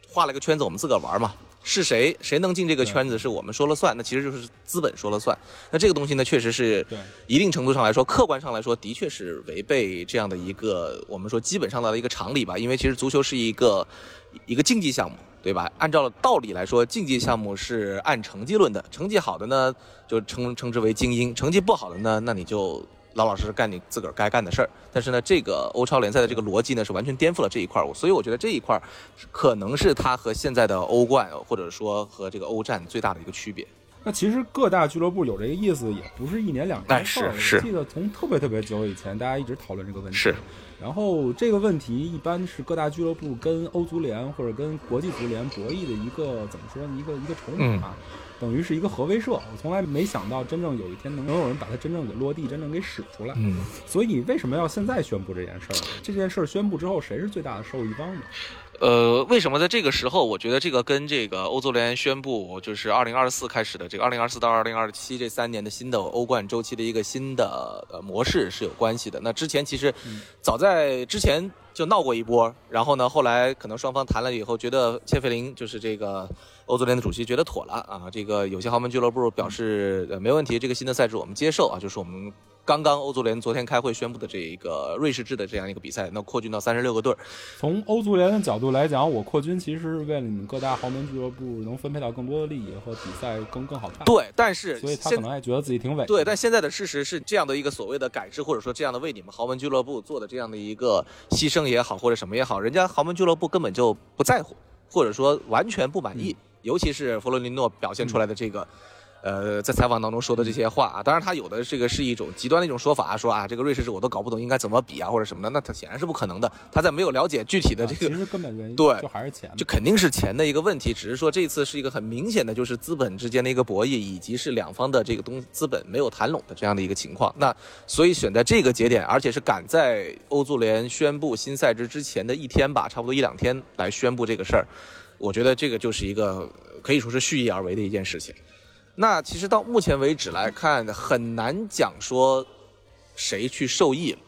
画了个圈子，我们自个儿玩嘛。是谁谁能进这个圈子，是我们说了算，那其实就是资本说了算。那这个东西呢，确实是对一定程度上来说，客观上来说，的确是违背这样的一个我们说基本上的一个常理吧。因为其实足球是一个一个竞技项目，对吧？按照道理来说，竞技项目是按成绩论的，成绩好的呢就称称之为精英，成绩不好的呢，那你就老老实实干你自个儿该干的事儿。但是呢，这个欧超联赛的这个逻辑呢，是完全颠覆了这一块儿，所以我觉得这一块儿可能是它和现在的欧冠或者说和这个欧战最大的一个区别。那其实各大俱乐部有这个意思，也不是一年两年的事儿。哎是是我记得从特别特别久以前，大家一直讨论这个问题。是。然后这个问题一般是各大俱乐部跟欧足联或者跟国际足联博弈的一个怎么说呢？一个一个筹码，等于是一个核威慑。我从来没想到真正有一天能能有人把它真正给落地，真正给使出来。嗯。所以为什么要现在宣布这件事儿？这件事儿宣布之后，谁是最大的受益方呢？呃，为什么在这个时候，我觉得这个跟这个欧足联宣布就是二零二四开始的这个二零二四到二零二七这三年的新的欧冠周期的一个新的呃模式是有关系的。那之前其实早在之前就闹过一波，然后呢，后来可能双方谈了以后，觉得切菲林就是这个欧足联的主席觉得妥了啊，这个有些豪门俱乐部表示呃没问题，这个新的赛制我们接受啊，就是我们。刚刚欧足联昨天开会宣布的这一个瑞士制的这样一个比赛，那扩军到三十六个队儿，从欧足联的角度来讲，我扩军其实是为了你们各大豪门俱乐部能分配到更多的利益和比赛更更好看。，对，但是所以他可能还觉得自己挺伟。对，但现在的事实是这样的一个所谓的改制，或者说这样的为你们豪门俱乐部做的这样的一个牺牲也好，或者什么也好，人家豪门俱乐部根本就不在乎，或者说完全不满意。尤其是弗洛林诺表现出来的这个，呃，在采访当中说的这些话啊，当然他有的这个是一种极端的一种说法，啊说啊这个瑞士是我都搞不懂应该怎么比啊或者什么的，那他显然是不可能的。他在没有了解具体的这个其实根本原因对就还是钱嘛。就肯定是钱的一个问题，只是说这次是一个很明显的，就是资本之间的一个博弈，以及是两方的这个东资本没有谈拢的这样的一个情况。那所以选在这个节点，而且是赶在欧足联宣布新赛制之前的一天吧，差不多一两天来宣布这个事儿，我觉得这个就是一个可以说是蓄意而为的一件事情。那其实到目前为止来看，很难讲说谁去受益了，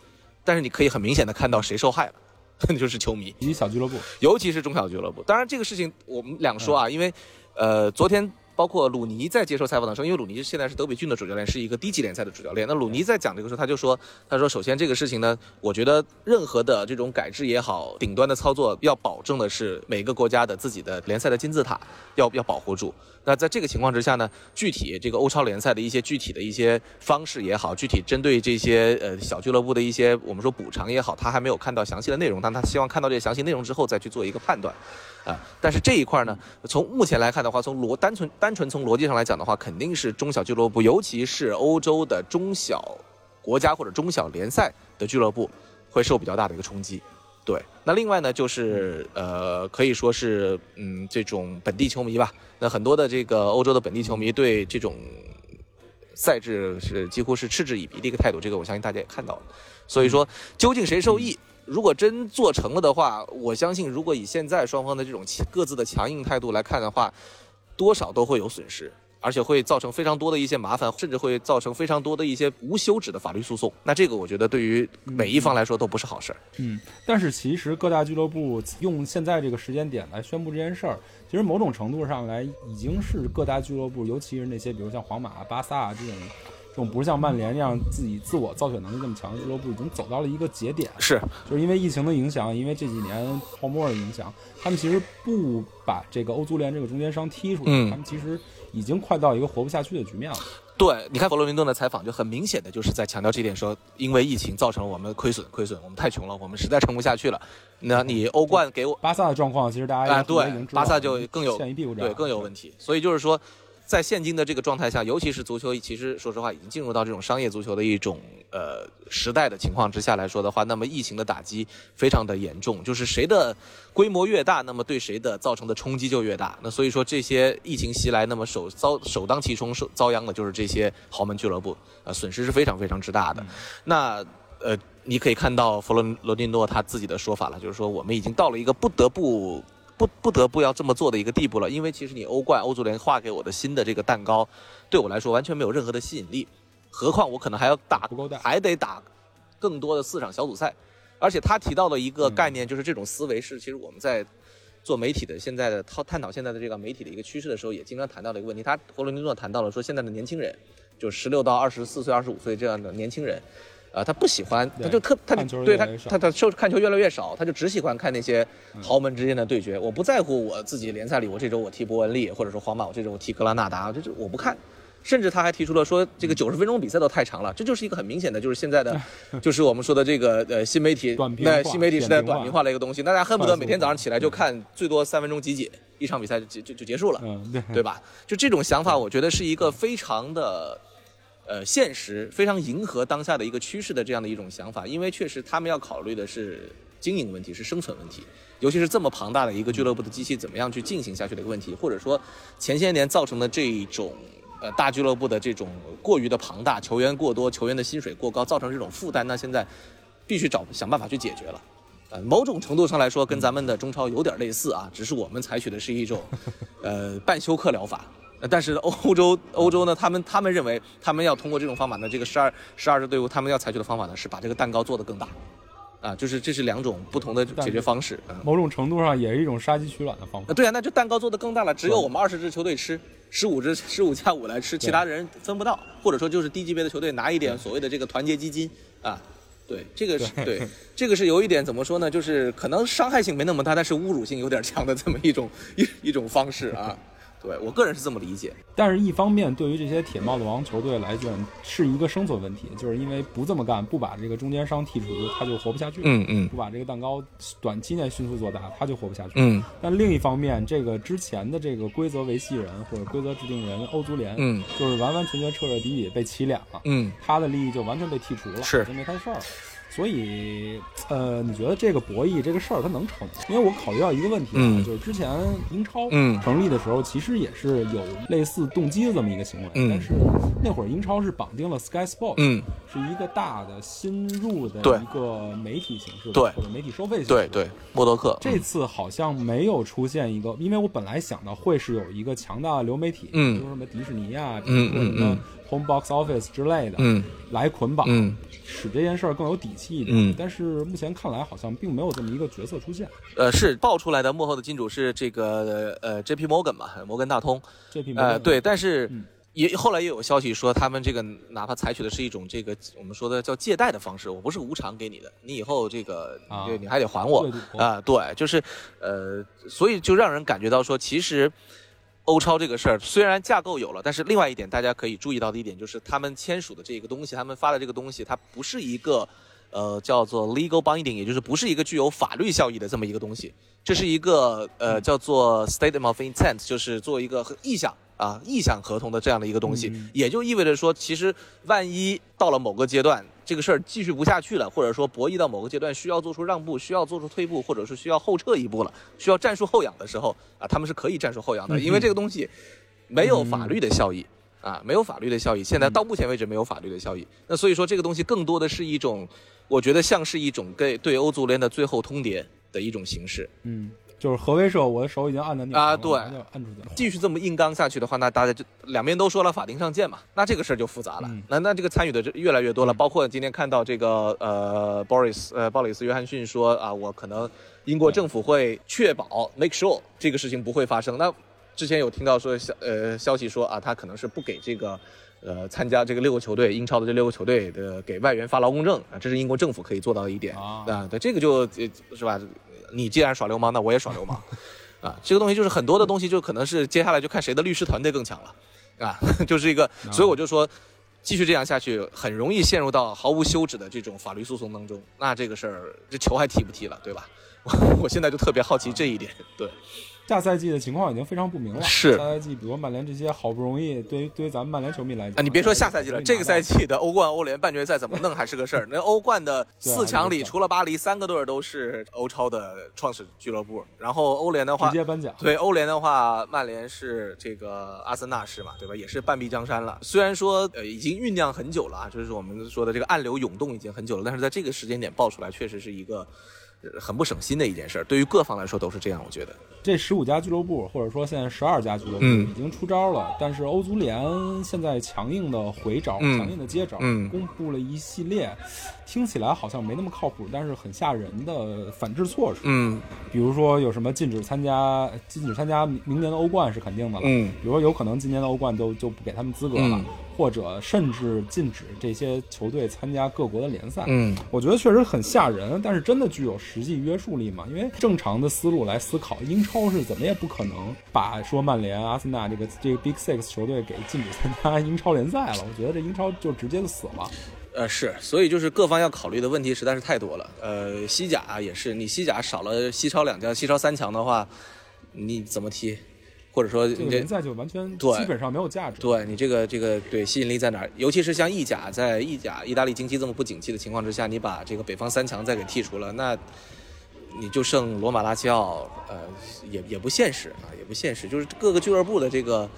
但是你可以很明显的看到谁受害了，就是球迷。以及小俱乐部，尤其是中小俱乐部。当然，这个事情我们两说啊，因为呃，昨天包括鲁尼在接受采访的时候，因为鲁尼现在是德比郡的主教练，是一个低级联赛的主教练。那鲁尼在讲这个时候，他就说，他说，首先这个事情呢，我觉得任何的这种改制也好，顶端的操作要保证的是每个国家的自己的联赛的金字塔要要保护住。那在这个情况之下呢，具体这个欧超联赛的一些具体的一些方式也好，具体针对这些呃小俱乐部的一些我们说补偿也好，他还没有看到详细的内容，但他希望看到这些详细内容之后再去做一个判断。啊，但是这一块呢，从目前来看的话，从逻单纯单纯从逻辑上来讲的话，肯定是中小俱乐部，尤其是欧洲的中小国家或者中小联赛的俱乐部会受比较大的一个冲击。对，那另外呢，就是呃，可以说是嗯，这种本地球迷吧。那很多的这个欧洲的本地球迷对这种赛制是几乎是嗤之以鼻的一个态度，这个我相信大家也看到了。所以说，究竟谁受益？如果真做成了的话，我相信，如果以现在双方的这种各自的强硬态度来看的话，多少都会有损失。而且会造成非常多的一些麻烦，甚至会造成非常多的一些无休止的法律诉讼。那这个我觉得对于每一方来说都不是好事儿。嗯，但是其实各大俱乐部用现在这个时间点来宣布这件事儿，其实某种程度上来已经是各大俱乐部，尤其是那些比如像皇马、巴萨啊这种。这种不是像曼联这样自己自我造血能力这么强的俱乐部，已经走到了一个节点，是，就是因为疫情的影响，因为这几年泡沫的影响，他们其实不把这个欧足联这个中间商踢出去，嗯他们其实已经快到一个活不下去的局面了。对，你看弗洛林顿的采访就很明显的就是在强调这一点，说因为疫情造成了我们亏损，亏损，我们太穷了，我们实在撑不下去了。那你欧冠给我巴萨的状况其实大家啊，呃对巴萨就更有对更有问题。所以就是说，在现今的这个状态下，尤其是足球，其实说实话已经进入到这种商业足球的一种呃时代的情况之下来说的话，那么疫情的打击非常的严重，就是谁的规模越大，那么对谁的造成的冲击就越大。那所以说这些疫情袭来，那么首遭首当其冲、受遭殃的就是这些豪门俱乐部，呃，损失是非常非常之大的。那呃，你可以看到弗洛罗蒂诺他自己的说法了，就是说我们已经到了一个不得不不不得不要这么做的一个地步了，因为其实你欧冠、欧足联画给我的新的这个蛋糕，对我来说完全没有任何的吸引力，何况我可能还要打还得打更多的四场小组赛，而且他提到的一个概念就是这种思维是，其实我们在。做媒体的现在的探探讨现在的这个媒体的一个趋势的时候，也经常谈到的一个问题。他霍罗尼诺谈到了说，现在的年轻人，就十六到二十四岁、二十五岁这样的年轻人，啊、他不喜欢，他就特他就对他他他受看球越来越少，他就只喜欢看那些豪门之间的对决。我不在乎我自己联赛里，我这周我踢伯恩利，或者说皇马，我这周我踢格拉纳达，这就我不看。甚至他还提出了说，这个九十分钟比赛都太长了，这就是一个很明显的，就是现在的，就是我们说的这个呃新媒体那新媒体时代短平化的一个东西，大家恨不得每天早上起来就看最多三分钟集锦，一场比赛就就就就结束了。对吧？就这种想法，我觉得是一个非常的，呃，现实，非常迎合当下的一个趋势的这样的一种想法。因为确实他们要考虑的是经营问题，是生存问题，尤其是这么庞大的一个俱乐部的机器，怎么样去进行下去的一个问题，或者说前些年造成的这种。呃，大俱乐部的这种过于的庞大，球员过多，球员的薪水过高，造成这种负担，那现在必须找想办法去解决了。呃，某种程度上来说，跟咱们的中超有点类似啊，只是我们采取的是一种，呃，半休克疗法。呃但是欧洲欧洲呢，他们他们认为他们要通过这种方法呢，这个十二十二支队伍他们要采取的方法呢，是把这个蛋糕做得更大，啊，就是这是两种不同的解决方式啊。某种程度上也是一种杀鸡取卵的方法啊，。对啊，那就蛋糕做得更大了，只有我们二十支球队吃，十五支十五加五来吃，其他人分不到，或者说就是低级别的球队拿一点所谓的这个团结基金啊。对，这个是对，这个是有一点怎么说呢？就是可能伤害性没那么大，但是侮辱性有点强的这么一种一一种方式啊。对我个人是这么理解。但是，一方面对于这些铁帽子王球队来讲是一个生存问题，就是因为不这么干，不把这个中间商剔除，他就活不下去。嗯嗯不把这个蛋糕短期内迅速做大，他就活不下去。嗯但另一方面，这个之前的这个规则维系人或者规则制定人欧足联，嗯，就是完完全全彻彻底底被起脸了，嗯他的利益就完全被剔除了，是就没他事儿了。所以，呃，你觉得这个博弈这个事儿它能成？因为我考虑到一个问题啊，嗯就是之前英超嗯成立的时候，其实也是有类似动机的这么一个行为，嗯但是那会儿英超是绑定了 Sky Sport，嗯，是一个大的新入的一个媒体形式的，对或者媒体收费形式的，对对，默多克。这次好像没有出现一个，因为我本来想到会是有一个强大的流媒体，嗯比如说什么迪士尼啊，嗯比如说什么嗯 Home Box Office 之类的，嗯来捆绑，嗯使这件事儿更有底气一点。嗯但是目前看来好像并没有这么一个角色出现。呃，是爆出来的幕后的金主是这个呃 J P Morgan 嘛，摩根大通。这批没呃，对，但是嗯也后来也有消息说，他们这个哪怕采取的是一种这个我们说的叫借贷的方式，我不是无偿给你的，你以后这个啊对你还得还我啊，对，就是呃，所以就让人感觉到说，其实。欧超这个事儿虽然架构有了，但是另外一点大家可以注意到的一点就是，他们签署的这个东西，他们发的这个东西，它不是一个呃叫做 legal binding，也就是不是一个具有法律效益的这么一个东西，这是一个呃叫做 statement of intent，就是做一个意向啊意向合同的这样的一个东西，嗯。也就意味着说，其实万一到了某个阶段，这个事儿继续不下去了，或者说博弈到某个阶段需要做出让步，需要做出退步，或者是需要后撤一步了，需要战术后仰的时候啊，他们是可以战术后仰的，嗯因为这个东西没有法律的效益。啊，没有法律的效益，现在到目前为止没有法律的效益。那所以说，这个东西更多的是一种，我觉得像是一种给对欧足联的最后通牒的一种形式。嗯，就是核威慑，我的手已经按在钮上了啊对按出去了。继续这么硬刚下去的话，那大家就两边都说了法庭上见嘛，那这个事儿就复杂了。嗯那那这个参与的就越来越多了，包括今天看到这个呃，Boris 呃鲍里斯约翰逊说啊，我可能英国政府会确保 make sure 这个事情不会发生。那之前有听到说消呃消息说啊，他可能是不给这个。呃，参加这个六个球队，英超的这六个球队的给外援发劳工证啊，这是英国政府可以做到的一点啊啊。对，这个就呃是吧？你既然耍流氓，那我也耍流氓。啊，这个东西就是很多的东西，就可能是接下来就看谁的律师团队更强了，啊，就是一个，所以我就说，继续这样下去，很容易陷入到毫无休止的这种法律诉讼当中。那这个事儿，这球还踢不踢了，对吧？我 我现在就特别好奇这一点，对，下赛季的情况已经非常不明了。是下赛季，比如曼联这些好不容易，对于对于咱们曼联球迷来讲，啊，你别说下赛季了，这个赛季季的欧冠、欧联半决赛怎么弄还是个事儿。那欧冠的四强里，除了巴黎，三个队儿都是欧超的创始俱乐部。然后欧联的话直，接颁奖。对欧联的话，曼联是这个阿森纳是嘛，对吧？也是半壁江山了。虽然说呃已经酝酿很久了啊，就是我们说的这个暗流涌动已经很久了，但是在这个时间点爆出来，确实是一个呃很不省心的一件事儿。对于各方来说都是这样，我觉得。这十五家俱乐部，或者说现在十二家俱乐部嗯已经出招了，但是欧足联现在强硬的回招，嗯强硬的接招，嗯公布了一系列听起来好像没那么靠谱，但是很吓人的反制措施。嗯比如说有什么禁止参加，禁止参加明明年的欧冠是肯定的了。嗯比如说有可能今年的欧冠就就不给他们资格了，嗯或者甚至禁止这些球队参加各国的联赛。嗯我觉得确实很吓人，但是真的具有实际约束力吗？因为正常的思路来思考，英超是怎么也不可能把说曼联、阿森纳这个这个 Big Six 球队给禁止参加英超联赛了。我觉得这英超就直接就死了。呃，是，所以就是各方要考虑的问题实在是太多了。呃，西甲啊也是，你西甲少了西超两强，西超三强的话，你怎么踢？或者说联赛就完全对基本上没有价值。对你这个这个对吸引力在哪儿？尤其是像意甲，在意甲意大利经济这么不景气的情况之下，你把这个北方三强再给剔除了，那你就剩罗马、拉齐奥，呃，也也不现实啊，也不现实。就是各个俱乐部的这个，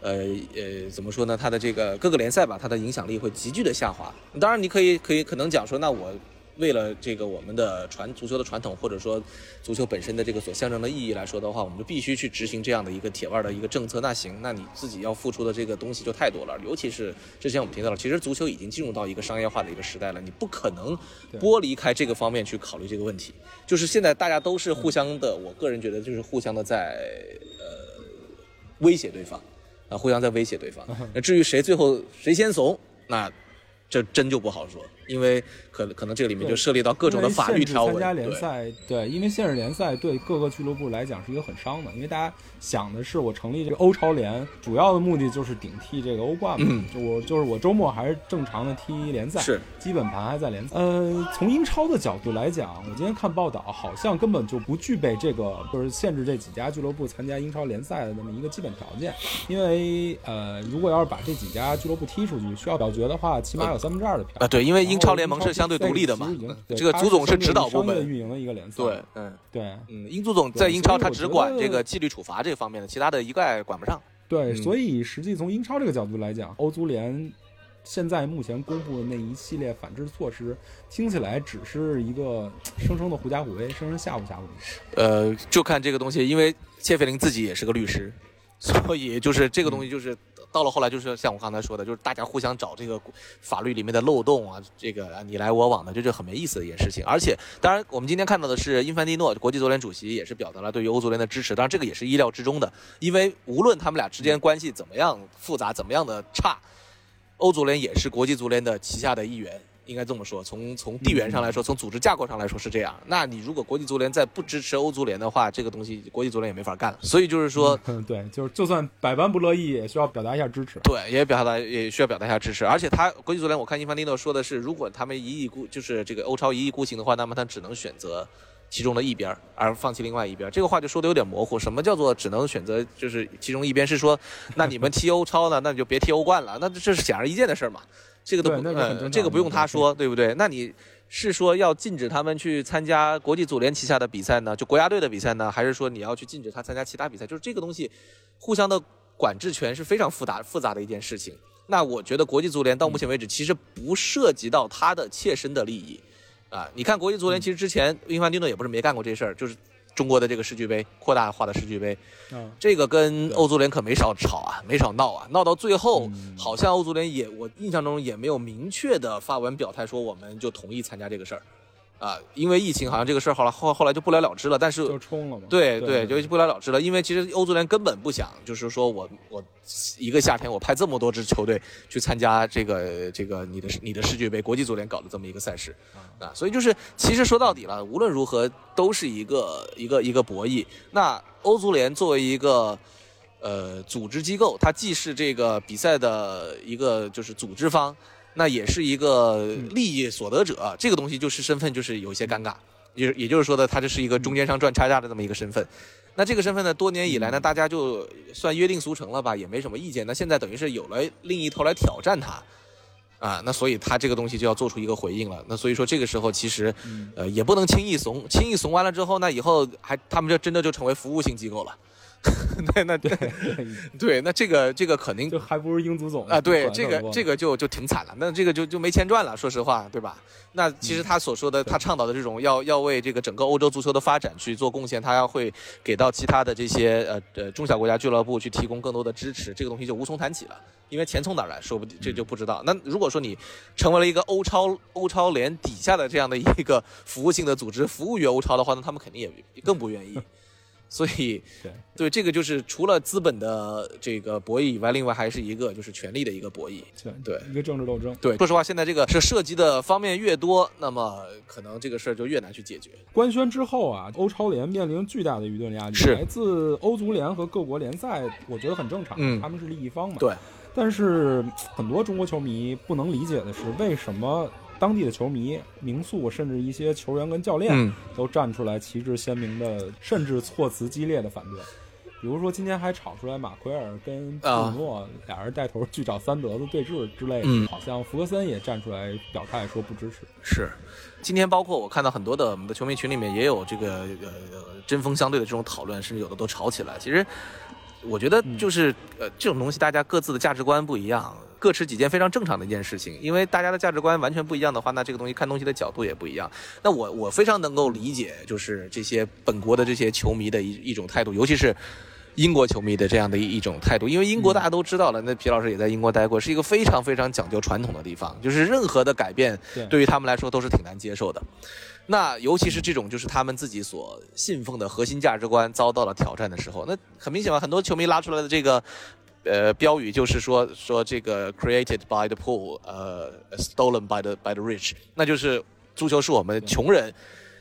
呃呃，怎么说呢？它的这个各个联赛吧，它的影响力会急剧的下滑。当然，你可以可以可能讲说，那我。为了这个我们的传足球的传统，或者说足球本身的这个所象征的意义来说的话，我们就必须去执行这样的一个铁腕的一个政策。那行，那你自己要付出的这个东西就太多了。尤其是之前我们提到了，其实足球已经进入到一个商业化的一个时代了，你不可能剥离开这个方面去考虑这个问题。就是现在大家都是互相的，我个人觉得就是互相的在呃威胁对方，啊，互相在威胁对方。那至于谁最后谁先怂，那这真就不好说，因为可可能这个里面就涉猎到各种的法律制参加联赛，对，因为限制联赛对各个俱乐部来讲是一个很伤的，因为大家想的是我成立这个欧超联，主要的目的就是顶替这个欧冠嘛，嗯就我就是我周末还是正常的踢联赛，是基本盘还在联赛。呃，从英超的角度来讲，我今天看报道，好像根本就不具备这个就是限制这几家俱乐部参加英超联赛的那么一个基本条件，因为呃，如果要是把这几家俱乐部踢出去，需要表决的话，起码有三分之二的票啊，对，因为英超联盟是相对独立的嘛这个足总是指导部门。运营的一个联赛。对，嗯对嗯，英足总在英超他只管这个纪律处罚这方面的，其他的一概管不上。对，嗯所以实际从英超这个角度来讲，欧足联现在目前公布的那一系列反制措施，听起来只是一个生生的狐假虎威，生生吓唬吓唬你。呃，就看这个东西，因为谢菲林自己也是个律师，所以就是这个东西就是。到了后来，就是像我刚才说的，就是大家互相找这个法律里面的漏洞啊，这个你来我往的，这就很没意思的一件事情。而且，当然我们今天看到的是英凡蒂诺国际足联主席也是表达了对于欧足联的支持，当然这个也是意料之中的，因为无论他们俩之间关系怎么样复杂，怎么样的差，欧足联也是国际足联的旗下的一员，应该这么说。从从地缘上来说，从组织架构上来说是这样。那你如果国际足联再不支持欧足联的话，这个东西国际足联也没法干了。所以就是说，嗯，对，就是就算百般不乐意，也需要表达一下支持。对，也表达也需要表达一下支持。而且他国际足联，我看伊凡蒂诺说的是，如果他们一意孤就是这个欧超一意孤行的话，那么他只能选择其中的一边儿，而放弃另外一边。这个话就说的有点模糊。什么叫做只能选择就是其中一边？是说，那你们踢欧超呢，那你就别踢欧冠了。那这是显而易见的事儿嘛。这个都不呃，这个不用他说，对不对？那你是说要禁止他们去参加国际足联旗下的比赛呢？就国家队的比赛呢？还是说你要去禁止他参加其他比赛？就是这个东西，互相的管制权是非常复杂复杂的一件事情。那我觉得国际足联到目前为止其实不涉及到他的切身的利益，啊，你看国际足联其实之前英凡蒂诺也不是没干过这事儿，就是中国的这个世俱杯扩大化的世俱杯，嗯，这个跟欧足联可没少吵啊，没少闹啊，闹到最后，嗯。好像欧足联也我印象中也没有明确的发文表态说我们就同意参加这个事儿，啊，因为疫情好像这个事儿后来后后来就不了了之了，但是就冲了嘛。对对对，就不了了之了。因为其实欧足联根本不想，就是说我我一个夏天我派这么多支球队去参加这个这个你的你的世界杯，国际足联搞的这么一个赛事啊，所以就是其实说到底了，无论如何都是一个一个一个博弈。那欧足联作为一个呃组织机构，它既是这个比赛的一个就是组织方，那也是一个利益所得者，这个东西就是身份就是有一些尴尬。也也就是说的，他这是一个中间商赚差价的这么一个身份。那这个身份呢，多年以来呢，大家就算约定俗成了吧，也没什么意见。那现在等于是有了另一头来挑战他，啊，那所以他这个东西就要做出一个回应了。那所以说这个时候其实，呃，也不能轻易怂，轻易怂完了之后，那以后还他们就真的就成为服务性机构了。那那对 对，那这个这个肯定就还不如英足总啊，对，这个这个就就挺惨了，那这个就就没钱赚了，说实话，对吧？那其实他所说的，他倡导的这种要要为这个整个欧洲足球的发展去做贡献，他要会给到其他的这些呃呃中小国家俱乐部去提供更多的支持，这个东西就无从谈起了，因为钱从哪儿来，说不定这就不知道。那如果说你成为了一个欧超欧超联底下的这样的一个服务性的组织，服务于欧超的话，那他们肯定也更不愿意。所以，对对这个就是除了资本的这个博弈以外，另外还是一个就是权力的一个博弈。对一个政治斗争。对，说实话，现在这个是涉及的方面越多，那么可能这个事儿就越难去解决。官宣之后啊，欧超联面临巨大的舆论压力，是来自欧足联和各国联赛，我觉得很正常，嗯他们是利益方嘛。对，但是很多中国球迷不能理解的是，为什么当地的球迷、名宿，甚至一些球员跟教练、嗯都站出来旗帜鲜明的，甚至措辞激烈的反对。比如说，今天还炒出来马奎尔跟布鲁诺俩人带头去找三德子对峙之类的，嗯好像福格森也站出来表态说不支持。是，今天包括我看到很多的我们的球迷群里面也有这个呃针锋相对的这种讨论，甚至有的都吵起来。其实我觉得就是、呃这种东西，大家各自的价值观不一样，各持己见，非常正常的一件事情。因为大家的价值观完全不一样的话，那这个东西看东西的角度也不一样。那我我非常能够理解，就是这些本国的这些球迷的一一种态度，尤其是。英国球迷的这样的一一种态度，因为英国大家都知道了，那皮老师也在英国待过，是一个非常非常讲究传统的地方，就是任何的改变对对于他们来说都是挺难接受的。那尤其是这种就是他们自己所信奉的核心价值观遭到了挑战的时候，那很明显嘛，很多球迷拉出来的这个呃标语就是说说这个 created by the poor，呃 stolen by the by the rich，那就是足球是我们穷人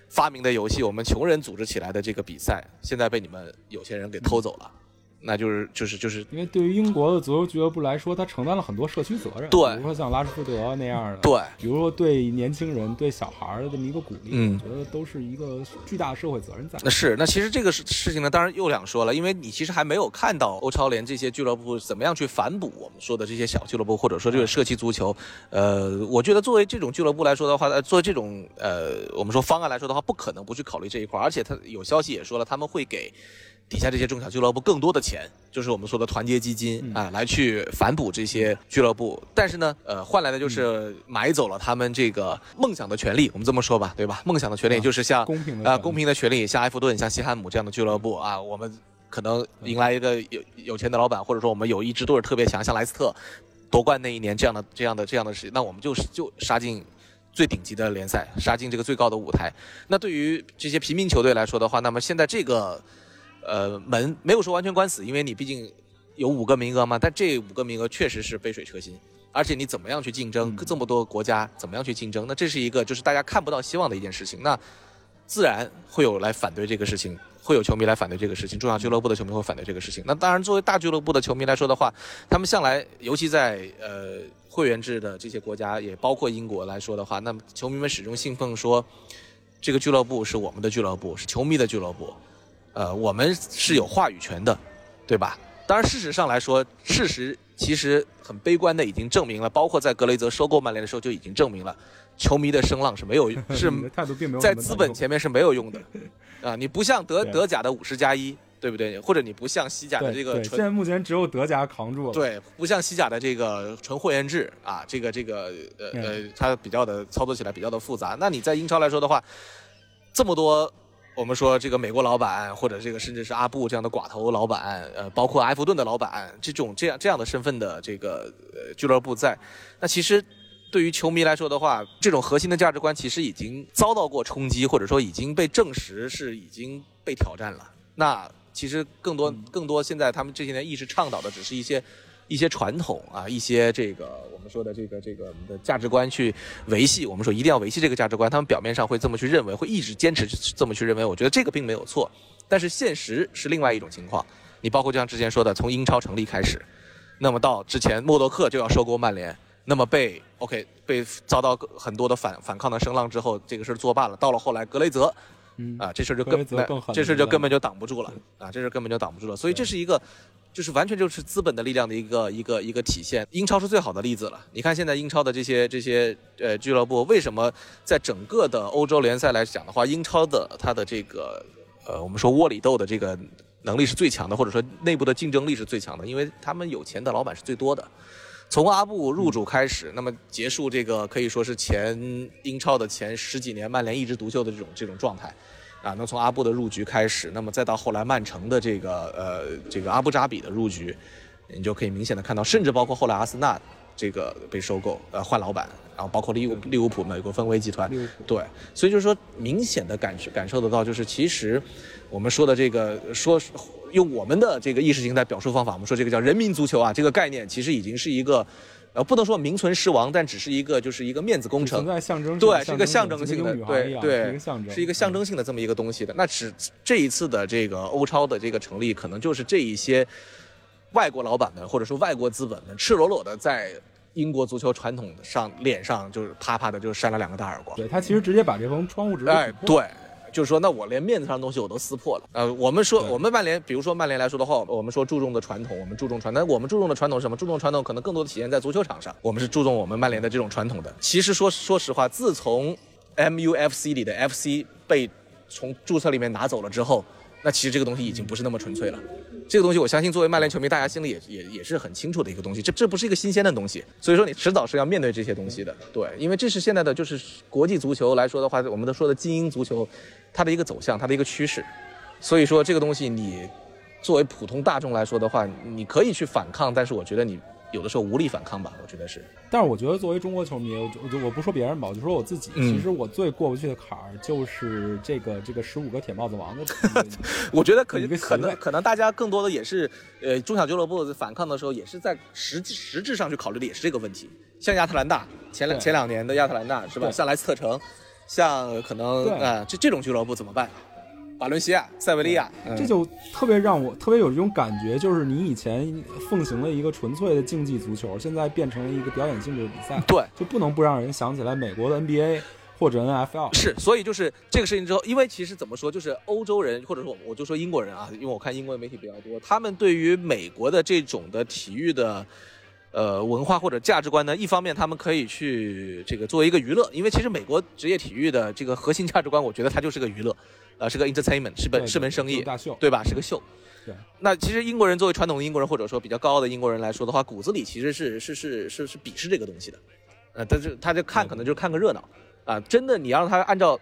发明的游戏，我们穷人组织起来的这个比赛，现在被你们有些人给偷走了，那就是就是就是因为对于英国的足球俱乐部来说，他承担了很多社区责任，对比如说像拉什福德那样的，对。比如说对年轻人、对小孩儿的这么一个鼓励，嗯我觉得都是一个巨大的社会责任在。那是，那其实这个事事情呢，当然又两说了，因为你其实还没有看到欧超联这些俱乐部怎么样去反哺我们说的这些小俱乐部，或者说这个社区足球。呃，我觉得作为这种俱乐部来说的话，呃，作为这种呃我们说方案来说的话，不可能不去考虑这一块儿，而且他有消息也说了，他们会给。底下这些中小俱乐部更多的钱，就是我们说的团结基金啊，来去反哺这些俱乐部。但是呢，呃，换来的就是买走了他们这个梦想的权利，我们这么说吧，对吧？梦想的权利就是像啊、公平的权利公平的权利，像埃弗顿、像西汉姆这样的俱乐部啊，我们可能迎来一个有有钱的老板，或者说我们有一支队儿特别强，像莱斯特夺冠那一年这样的这样的这样的事，那我们就是就杀进最顶级的联赛，杀进这个最高的舞台。那对于这些平民球队来说的话，那么现在这个呃门没有说完全关死，因为你毕竟有五个名额嘛，但这五个名额确实是杯水车薪。而且你怎么样去竞争？这么多国家怎么样去竞争？那这是一个就是大家看不到希望的一件事情。那自然会有来反对这个事情，会有球迷来反对这个事情，中小俱乐部的球迷会反对这个事情。那当然，作为大俱乐部的球迷来说的话，他们向来，尤其在呃会员制的这些国家，也包括英国来说的话，那么球迷们始终信奉说，这个俱乐部是我们的俱乐部，是球迷的俱乐部，呃，我们是有话语权的，对吧？当然，事实上来说，事实其实很悲观的已经证明了，包括在格雷泽收购曼联的时候就已经证明了，球迷的声浪是没有 是态度并没有在资本前面是没有用的，啊，你不像德德甲的五十加一，对不对？或者你不像西甲的这个纯现在目前只有德甲扛住了。对，不像西甲的这个纯会员制啊，这个这个呃呃，它比较的操作起来比较的复杂。那你在英超来说的话，这么多我们说这个美国老板，或者这个甚至是阿布这样的寡头老板，呃，包括埃弗顿的老板，这种这样这样的身份的这个呃俱乐部在，那其实对于球迷来说的话，这种核心的价值观其实已经遭到过冲击，或者说已经被证实是已经被挑战了。那其实更多更多现在他们这些年一直倡导的只是一些一些传统啊，一些这个我们说的这个这个我们的价值观去维系。我们说一定要维系这个价值观，他们表面上会这么去认为，会一直坚持这么去认为。我觉得这个并没有错，但是现实是另外一种情况。你包括就像之前说的，从英超成立开始，那么到之前默多克就要收购曼联，那么被 OK 被遭到很多的反反抗的声浪之后，这个事儿作罢了。到了后来格雷泽，嗯啊，这事儿就更这事儿就根本就挡不住了啊，这事儿根本就挡不住了。所以这是一个，就是完全就是资本的力量的一个一个一个体现。英超是最好的例子了。你看现在英超的这些这些呃俱乐部，为什么在整个的欧洲联赛来讲的话，英超的它的这个呃我们说窝里斗的这个能力是最强的，或者说内部的竞争力是最强的，因为他们有钱的老板是最多的。从阿布入主开始，那么结束这个可以说是前英超的前十几年，曼联一枝独秀的这种这种状态，啊，那从阿布的入局开始，那么再到后来曼城的这个呃这个阿布扎比的入局，你就可以明显的看到，甚至包括后来阿森纳这个被收购，呃换老板，然后包括利物利物浦美国分威集团，对，所以就是说明显的感受感受得到，就是其实我们说的这个说用我们的这个意识形态表述方法，我们说这个叫人民足球啊，这个概念其实已经是一个。呃，不能说名存实亡，但只是一个就是一个面子工程存，在象征性，对，是一个象征性的，对对，是一个象征，性的这么一个东西的。那只这一次的这个欧超的这个成立，可能就是这一些外国老板们或者说外国资本们赤裸裸的在英国足球传统上脸上就是啪啪的就扇了两个大耳光。对他其实直接把这封窗户纸给哎对。就是说，那我连面子上的东西我都撕破了。呃，我们说我们曼联，比如说曼联来说的话，我们说注重的传统，我们注重传，但我们注重的传统是什么？注重传统可能更多的体现在足球场上，我们是注重我们曼联的这种传统的。其实说说实话，自从 MUFC 里的 FC 被从注册里面拿走了之后，那其实这个东西已经不是那么纯粹了。这个东西，我相信作为曼联球迷，大家心里也也也是很清楚的一个东西。这这不是一个新鲜的东西，所以说你迟早是要面对这些东西的。对，因为这是现在的就是国际足球来说的话，我们都说的精英足球，它的一个走向，它的一个趋势。所以说这个东西你作为普通大众来说的话，你可以去反抗，但是我觉得你有的时候无力反抗吧，我觉得是。但是我觉得作为中国球迷，我就我我不说别人吧，我就说我自己，嗯其实我最过不去的坎儿就是这个这个十五个铁帽子王的 我觉得可可能可能大家更多的也是，呃，中小俱乐部反抗的时候，也是在实际实质上去考虑的也是这个问题。像亚特兰大前两前两年的亚特兰大是吧？对像莱斯特城，像可能对啊、这这种俱乐部怎么办？瓦伦西亚、塞维利亚，嗯这就特别让我特别有这种感觉，就是你以前奉行了一个纯粹的竞技足球，现在变成了一个表演性质的比赛，对。就不能不让人想起来美国的 NBA 或者 NFL。是，所以就是这个事情之后，因为其实怎么说，就是欧洲人或者说我就说英国人啊，因为我看英国的媒体比较多，他们对于美国的这种的体育的呃文化或者价值观呢，一方面他们可以去这个作为一个娱乐，因为其实美国职业体育的这个核心价值观，我觉得它就是个娱乐，呃，是个 entertainment，是本是门生意，对吧？是个秀。对，那其实英国人作为传统的英国人，或者说比较高傲的英国人来说的话，骨子里其实是是是是是鄙视这个东西的，呃，但是他就看可能就是看个热闹啊。真的，你让他按照，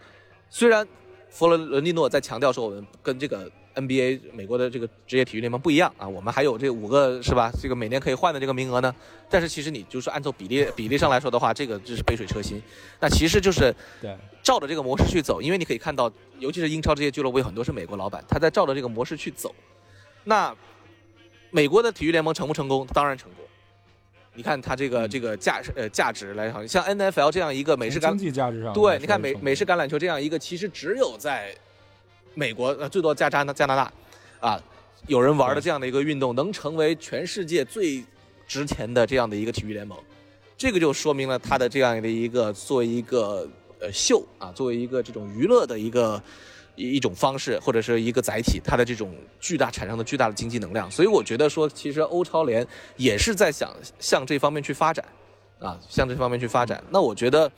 虽然佛罗伦蒂诺在强调说我们跟这个 NBA 美国的这个职业体育联盟不一样啊，我们还有这五个是吧？这个每年可以换的这个名额呢。但是其实你就是按照比例比例上来说的话，这个就是杯水车薪。那其实就是对照着这个模式去走，因为你可以看到，尤其是英超这些俱乐部有很多是美国老板，他在照着这个模式去走。那美国的体育联盟成不成功？当然成功。你看它这个嗯这个价呃价值来讲，像 N F L 这样一个美式橄榄经济价值上对，你看美美式橄榄球这样一个，其实只有在美国呃最多加加拿加拿大啊有人玩的这样的一个运动，能成为全世界最值钱的这样的一个体育联盟，这个就说明了它的这样的一个作为一个呃秀啊，作为一个这种娱乐的一个。一一种方式或者是一个载体，它的这种巨大产生的巨大的经济能量，所以我觉得说，其实欧超联也是在想向这方面去发展，啊，向这方面去发展。那我觉得，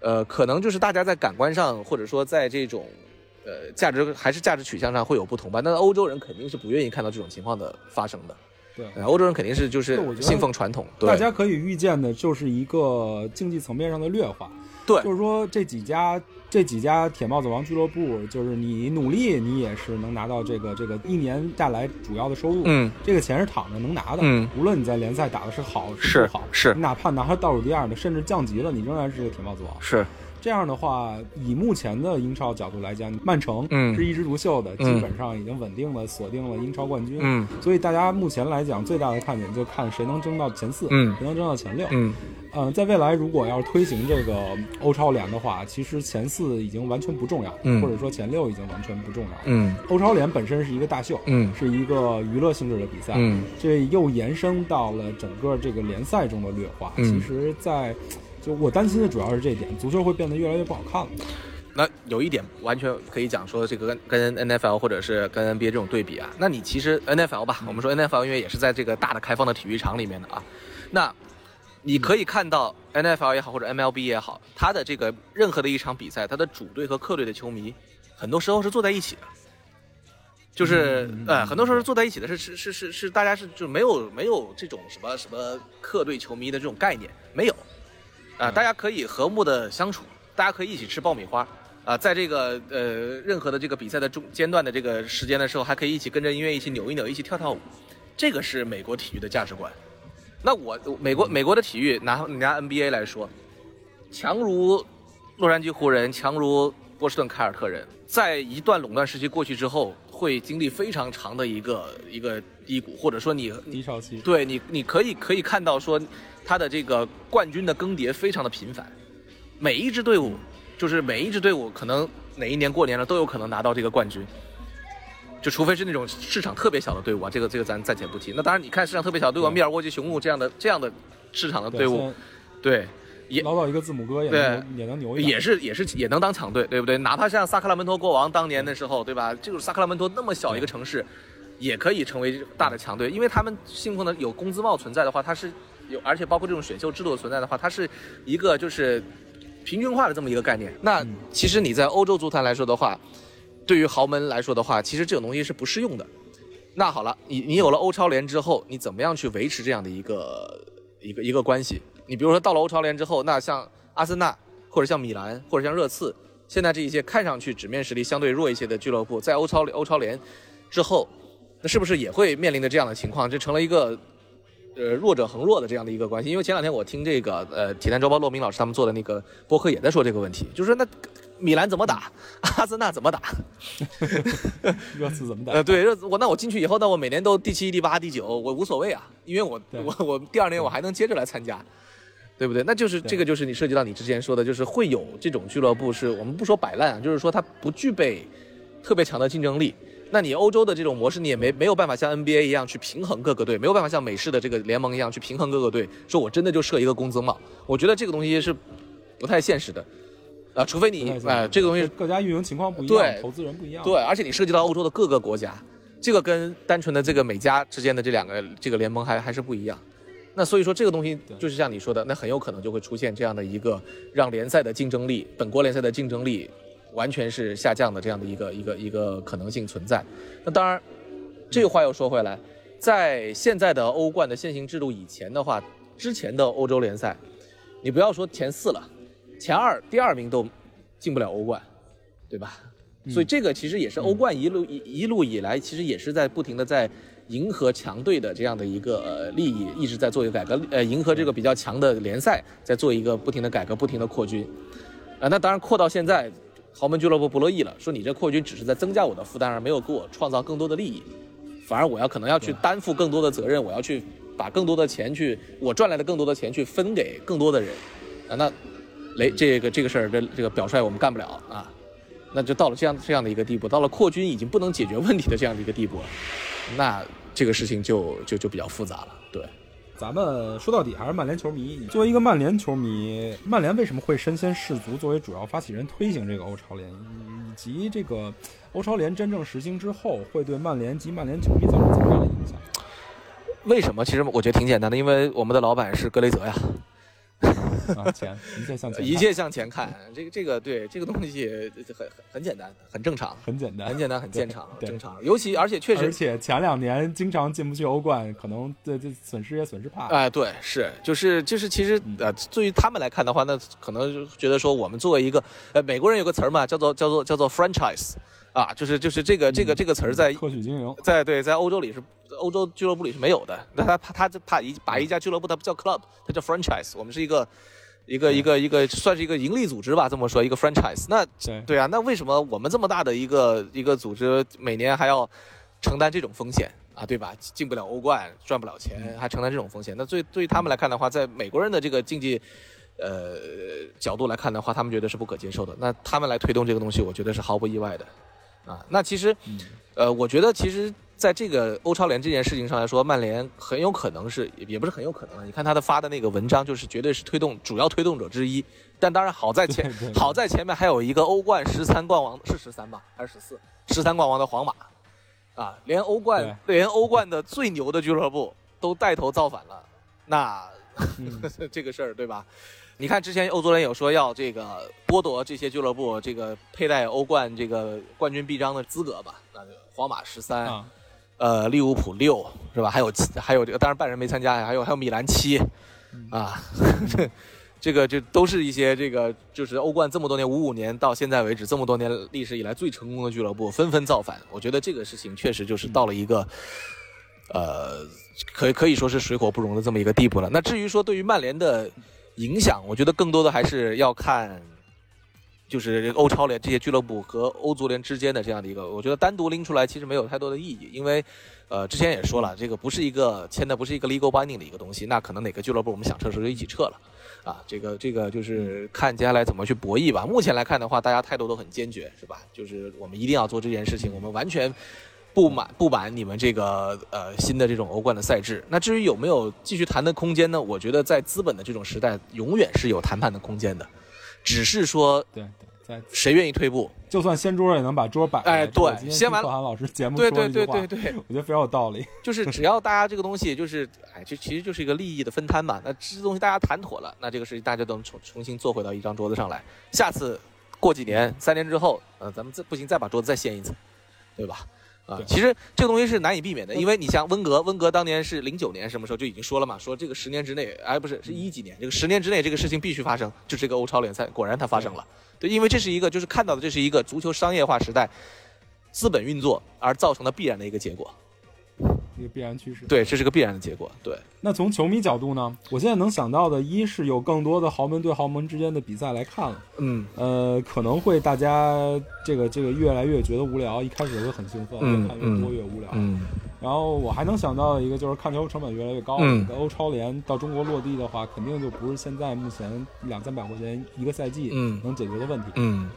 呃，可能就是大家在感官上，或者说在这种呃价值还是价值取向上会有不同吧。那欧洲人肯定是不愿意看到这种情况的发生的，对呃欧洲人肯定是就是信奉传统，对大家可以预见的就是一个竞技层面上的劣化。对就是说这几家这几家铁帽子王俱乐部，就是你努力，你也是能拿到这个这个一年下来主要的收入。嗯，这个钱是躺着能拿的。嗯无论你在联赛打的是好是不好，是你哪怕拿到倒数第二的，甚至降级了，你仍然是个铁帽子王。是这样的话，以目前的英超角度来讲，曼城嗯。是一枝独秀的，嗯。基本上已经稳定的锁定了英超冠军。嗯。所以大家目前来讲，最大的看点就看谁能争到前四，嗯。谁能争到前六。嗯。嗯，在未来如果要是推行这个欧超联的话，其实前四已经完全不重要，嗯。或者说前六已经完全不重要。嗯。欧超联本身是一个大秀，嗯。是一个娱乐性质的比赛，嗯。这又延伸到了整个这个联赛中的劣化。嗯。其实在，就我担心的主要是这一点，足球会变得越来越不好看了。那有一点完全可以讲说，这个跟跟 NFL 或者是跟 NBA 这种对比啊，那你其实 NFL 吧，我们说 NFL 因为也是在这个大的开放的体育场里面的啊，那你可以看到 NFL 也好或者 MLB 也好，它的这个任何的一场比赛，它的主队和客队的球迷，很多时候是坐在一起的。就是呃，很多时候是坐在一起的，是是是是是，大家是就没有没有这种什么什么客队球迷的这种概念，没有，啊、大家可以和睦的相处，大家可以一起吃爆米花，啊、在这个呃任何的这个比赛的中间段的这个时间的时候，还可以一起跟着音乐一起扭一扭，一起跳跳舞，这个是美国体育的价值观。那我美国美国的体育拿拿 NBA 来说，强如洛杉矶湖人，强如波士顿凯尔特人，在一段垄断时期过去之后，会经历非常长的一个一个低谷，或者说你低潮期，对你，你可以可以看到说，他的这个冠军的更迭非常的频繁，每一支队伍，就是每一支队伍可能哪一年过年了都有可能拿到这个冠军，就除非是那种市场特别小的队伍啊，这个这个咱暂且不提。那当然，你看市场特别小的队伍，密尔沃基雄鹿这样的这样的市场的队伍，对，也捞到一个字母哥也对能也能牛一点，也是也是也能当强队，对不对？哪怕像萨克拉门托国王当年的时候，对吧？就是萨克拉门托那么小一个城市，也可以成为大的强队，因为他们信奉的有工资帽存在的话，它是有，而且包括这种选秀制度的存在的话，它是一个就是平均化的这么一个概念。那嗯其实你在欧洲足坛来说的话，对于豪门来说的话，其实这种东西是不适用的。那好了，你你有了欧超联之后，你怎么样去维持这样的一个一个一个关系？你比如说到了欧超联之后，那像阿森纳或者像米兰或者像热刺，现在这一些看上去纸面实力相对弱一些的俱乐部，在欧超欧超联之后，那是不是也会面临着这样的情况？这成了一个呃弱者恒弱的这样的一个关系。因为前两天我听这个呃体坛周报骆明老师他们做的那个播客也在说这个问题，就是说那米兰怎么打，阿森纳怎么打？热刺怎么打？呃，对，热我那我进去以后，那我每年都第七、第八、第九，我无所谓啊，因为我我我第二年我还能接着来参加，对不对？那就是这个就是你涉及到你之前说的，就是会有这种俱乐部是我们不说摆烂啊，就是说它不具备特别强的竞争力。那你欧洲的这种模式，你也没没有办法像 NBA 一样去平衡各个队，没有办法像美式的这个联盟一样去平衡各个队。说我真的就设一个工资帽，我觉得这个东西是不太现实的，啊、除非你不太啊、这个东西各家运营情况不一样，对投资人不一样，对，而且你涉及到欧洲的各个国家，这个跟单纯的这个美加之间的这两个这个联盟还还是不一样。那所以说这个东西就是像你说的，那很有可能就会出现这样的一个让联赛的竞争力，本国联赛的竞争力完全是下降的这样的一个一个一个可能性存在。那当然，这个话又说回来，在现在的欧冠的现行制度以前的话，之前的欧洲联赛，你不要说前四了，前二、第二名都进不了欧冠，对吧？所以这个其实也是欧冠一路一一路以来，其实也是在不停的在迎合强队的这样的一个呃利益，一直在做一个改革，呃，迎合这个比较强的联赛，在做一个不停的改革，不停的扩军。啊，那当然扩到现在，豪门俱乐部不乐意了，说你这扩军只是在增加我的负担，而没有给我创造更多的利益，反而我要可能要去担负更多的责任，我要去把更多的钱去，我赚来的更多的钱去分给更多的人。啊，那雷这个这个事儿，这这个表率我们干不了啊。那就到了这样这样的一个地步，到了扩军已经不能解决问题的这样的一个地步了，那这个事情就就就比较复杂了。对，咱们说到底还是曼联球迷。作为一个曼联球迷，曼联为什么会身先士卒作为主要发起人推行这个欧超联，以及这个欧超联真正实行之后，会对曼联及曼联球迷造成怎么样的影响？为什么？其实我觉得挺简单的，因为我们的老板是格雷泽呀。啊，钱一切向前，一切向前看。这个这个对这个东西很很很简单，很正常，很简单，很简单，很正常，对正常。尤其而且确实而且前两年经常进不去欧冠，可能这这损失也损失怕。哎，对，是，就是就是，其实呃，对于他们来看的话，那可能就觉得说，我们作为一个呃美国人有个词儿嘛，叫做叫做叫做 franchise，啊，就是就是这个这个这个词儿在特许经营，在对在欧洲里是欧洲俱乐部里是没有的。那他他他怕一把一家俱乐部，他不叫 club，他叫 franchise。我们是一个一个一个一个算是一个盈利组织吧，这么说一个 franchise。那对对啊，那为什么我们这么大的一个一个组织，每年还要承担这种风险啊，对吧？进不了欧冠，赚不了钱，还承担这种风险？那对对于他们来看的话，在美国人的这个经济呃角度来看的话，他们觉得是不可接受的。那他们来推动这个东西，我觉得是毫不意外的啊。那其实嗯呃，我觉得其实在这个欧超联这件事情上来说，曼联很有可能是，也也不是很有可能啊。你看他的发的那个文章，就是绝对是推动主要推动者之一。但当然好在前好在前面还有一个欧冠十三冠王，是十三吧，还是十四？十三冠王的皇马啊，连欧冠连欧冠的最牛的俱乐部都带头造反了，那嗯 这个事儿对吧？你看之前欧足联有说要这个剥夺这些俱乐部这个佩戴欧冠这个冠军臂章的资格吧？那就皇马十三、啊，呃，利物浦六是吧？还有还有这个，当然拜仁没参加，还有还有米兰七，啊，这 这个这都是一些这个就是欧冠这么多年五五年到现在为止这么多年历史以来最成功的俱乐部纷纷造反，我觉得这个事情确实就是到了一个。呃，可以可以说是水火不容的这么一个地步了。那至于说对于曼联的影响，我觉得更多的还是要看，就是这个欧超联这些俱乐部和欧足联之间的这样的一个，我觉得单独拎出来其实没有太多的意义，因为，呃，之前也说了，这个不是一个签的不是一个 legal binding 的一个东西，那可能哪个俱乐部我们想撤的时候就一起撤了。啊，这个这个就是看接下来怎么去博弈吧。目前来看的话，大家态度都很坚决，是吧？就是我们一定要做这件事情，我们完全不满不满你们这个呃新的这种欧冠的赛制。那至于有没有继续谈的空间呢？我觉得在资本的这种时代，永远是有谈判的空间的，只是说对对，在谁愿意退步。就算掀桌也能把桌摆开。哎对掀完听可汗老师节目对对对对对，我觉得非常有道理。就是只要大家这个东西就是，哎，这其实就是一个利益的分摊嘛。那这东西大家谈妥了，那这个事情大家都能重重新坐回到一张桌子上来。下次过几年、三年之后，呃，咱们再不行再把桌子再掀一次，对吧？啊，其实这个东西是难以避免的，因为你像温格，温格当年是零九年什么时候就已经说了嘛，说这个十年之内，哎，不是是一几年，这个十年之内这个事情必须发生，就这个欧超联赛，果然它发生了。对，因为这是一个就是看到的这是一个足球商业化时代资本运作而造成的必然的一个结果。一个必然趋势。对，这是个必然的结果。对，那从球迷角度呢？我现在能想到的，一是有更多的豪门对豪门之间的比赛来看了，嗯呃，可能会大家这个这个越来越觉得无聊，一开始会很兴奋，嗯越看越多越无聊。嗯然后我还能想到的一个就是看球成本越来越高，嗯这个欧超联到中国落地的话，肯定就不是现在目前两三百块钱一个赛季嗯能解决的问题。嗯，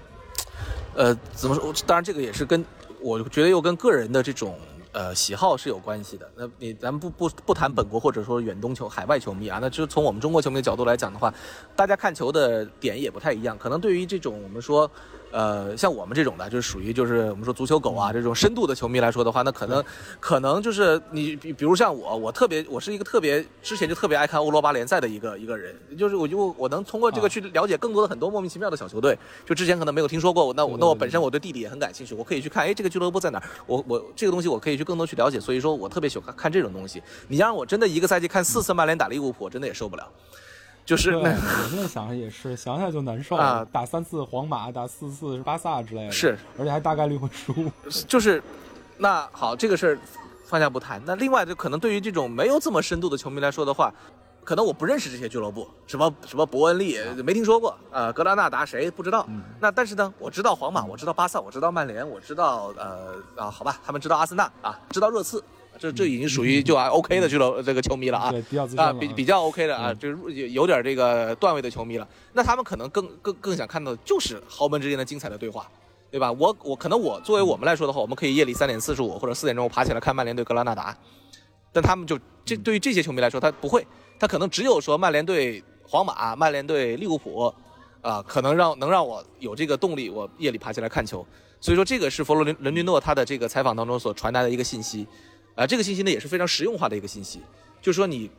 呃，怎么说？当然，这个也是跟我觉得又跟个人的这种呃喜好是有关系的。那你咱们不不不谈本国或者说远东球海外球迷啊，那就从我们中国球迷的角度来讲的话，大家看球的点也不太一样。可能对于这种我们说。呃，像我们这种的，就是属于就是我们说足球狗啊这种深度的球迷来说的话，那可能可能就是你比比如像我，我特别我是一个特别之前就特别爱看欧罗巴联赛的一个一个人，就是我就我能通过这个啊去了解更多的很多莫名其妙的小球队，就之前可能没有听说过，那我那我本身我对地理也很感兴趣，我可以去看，哎，这个俱乐部在哪儿？我我这个东西我可以去更多去了解，所以说我特别喜欢看看这种东西。你让我真的一个赛季看四次曼联打利物浦，我真的也受不了。就是，那我现在想想也是，想想就难受啊打三次皇马，打四次巴萨之类的，是，而且还大概率会输。就是，那好，这个事儿放下不谈。那另外，就可能对于这种没有这么深度的球迷来说的话，可能我不认识这些俱乐部，什么什么伯恩利没听说过，呃，格拉纳达谁不知道。那但是呢，我知道皇马，我知道巴萨，我知道曼联，我知道呃啊，好吧，他们知道阿森纳啊，知道热刺，这这已经属于就啊 OK 的俱乐这个球迷了啊。对，比较啊，比比较 OK 的啊，就是有有点这个段位的球迷了。那他们可能更更更想看到的就是豪门之间的精彩的对话，对吧？我我可能我作为我们来说的话，我们可以夜里三点四十五或者四点钟爬起来看曼联对格拉纳达，但他们就这对于这些球迷来说，他不会，他可能只有说曼联对皇马、曼联对利物浦，啊、可能让能让我有这个动力，我夜里爬起来看球。所以说，这个是佛罗伦伦蒂诺他的这个采访当中所传达的一个信息，啊、这个信息呢也是非常实用化的一个信息，就是说你，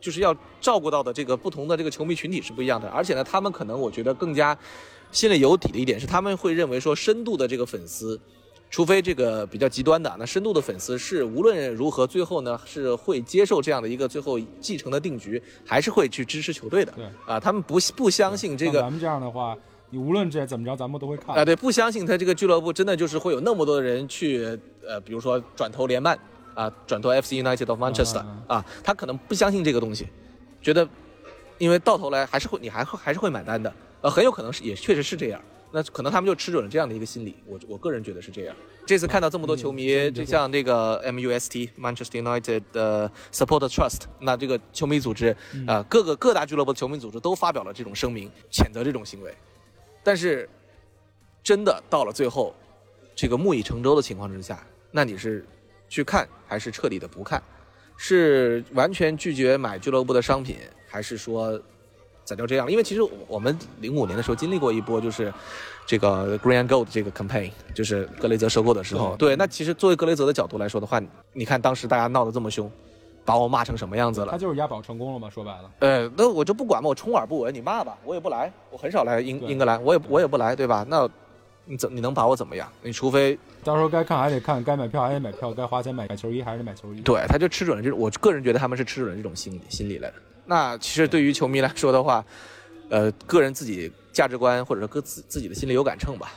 就是要照顾到的这个不同的这个球迷群体是不一样的，而且呢，他们可能我觉得更加心里有底的一点是，他们会认为说深度的这个粉丝。除非这个比较极端的，那深度的粉丝是无论如何最后呢是会接受这样的一个最后继承的定局，还是会去支持球队的。对啊，他们不不相信这个咱们这样的话，你无论这怎么着，咱们都会看。啊，对，不相信他这个俱乐部真的就是会有那么多的人去，呃，比如说转投联曼啊，转投 FC United of Manchester 嗯啊，他可能不相信这个东西，觉得，因为到头来还是会，你还会还是会买单的，呃，很有可能是也确实是这样，那可能他们就吃准了这样的一个心理，我我个人觉得是这样。这次看到这么多球迷，嗯就像这个 MUST Manchester United 的 Supporter Trust，那这个球迷组织嗯啊、各个各大俱乐部的球迷组织都发表了这种声明，谴责这种行为。但是，真的到了最后，这个木已成舟的情况之下，那你是去看还是彻底的不看？是完全拒绝买俱乐部的商品，还是说咋就这样？因为其实我们零五年的时候经历过一波，就是这个 Green and Gold 这个 campaign，就是格雷泽收购的时候。对，那其实作为格雷泽的角度来说的话，你看当时大家闹得这么凶，把我骂成什么样子了他？就是押宝成功了嘛，说白了。呃，那我就不管嘛，我充耳不闻，你骂吧，我也不来，我很少来英英格兰，我也我也不来，对吧？那你怎你能把我怎么样？你除非到时候该看还得看，该买票还得买票，该花钱买买球衣还是得买球衣。对，他就吃准了这种，我个人觉得他们是吃准了这种心理心理来的。那其实对于球迷来说的话，呃，个人自己价值观或者说各自自己的心里有杆秤吧。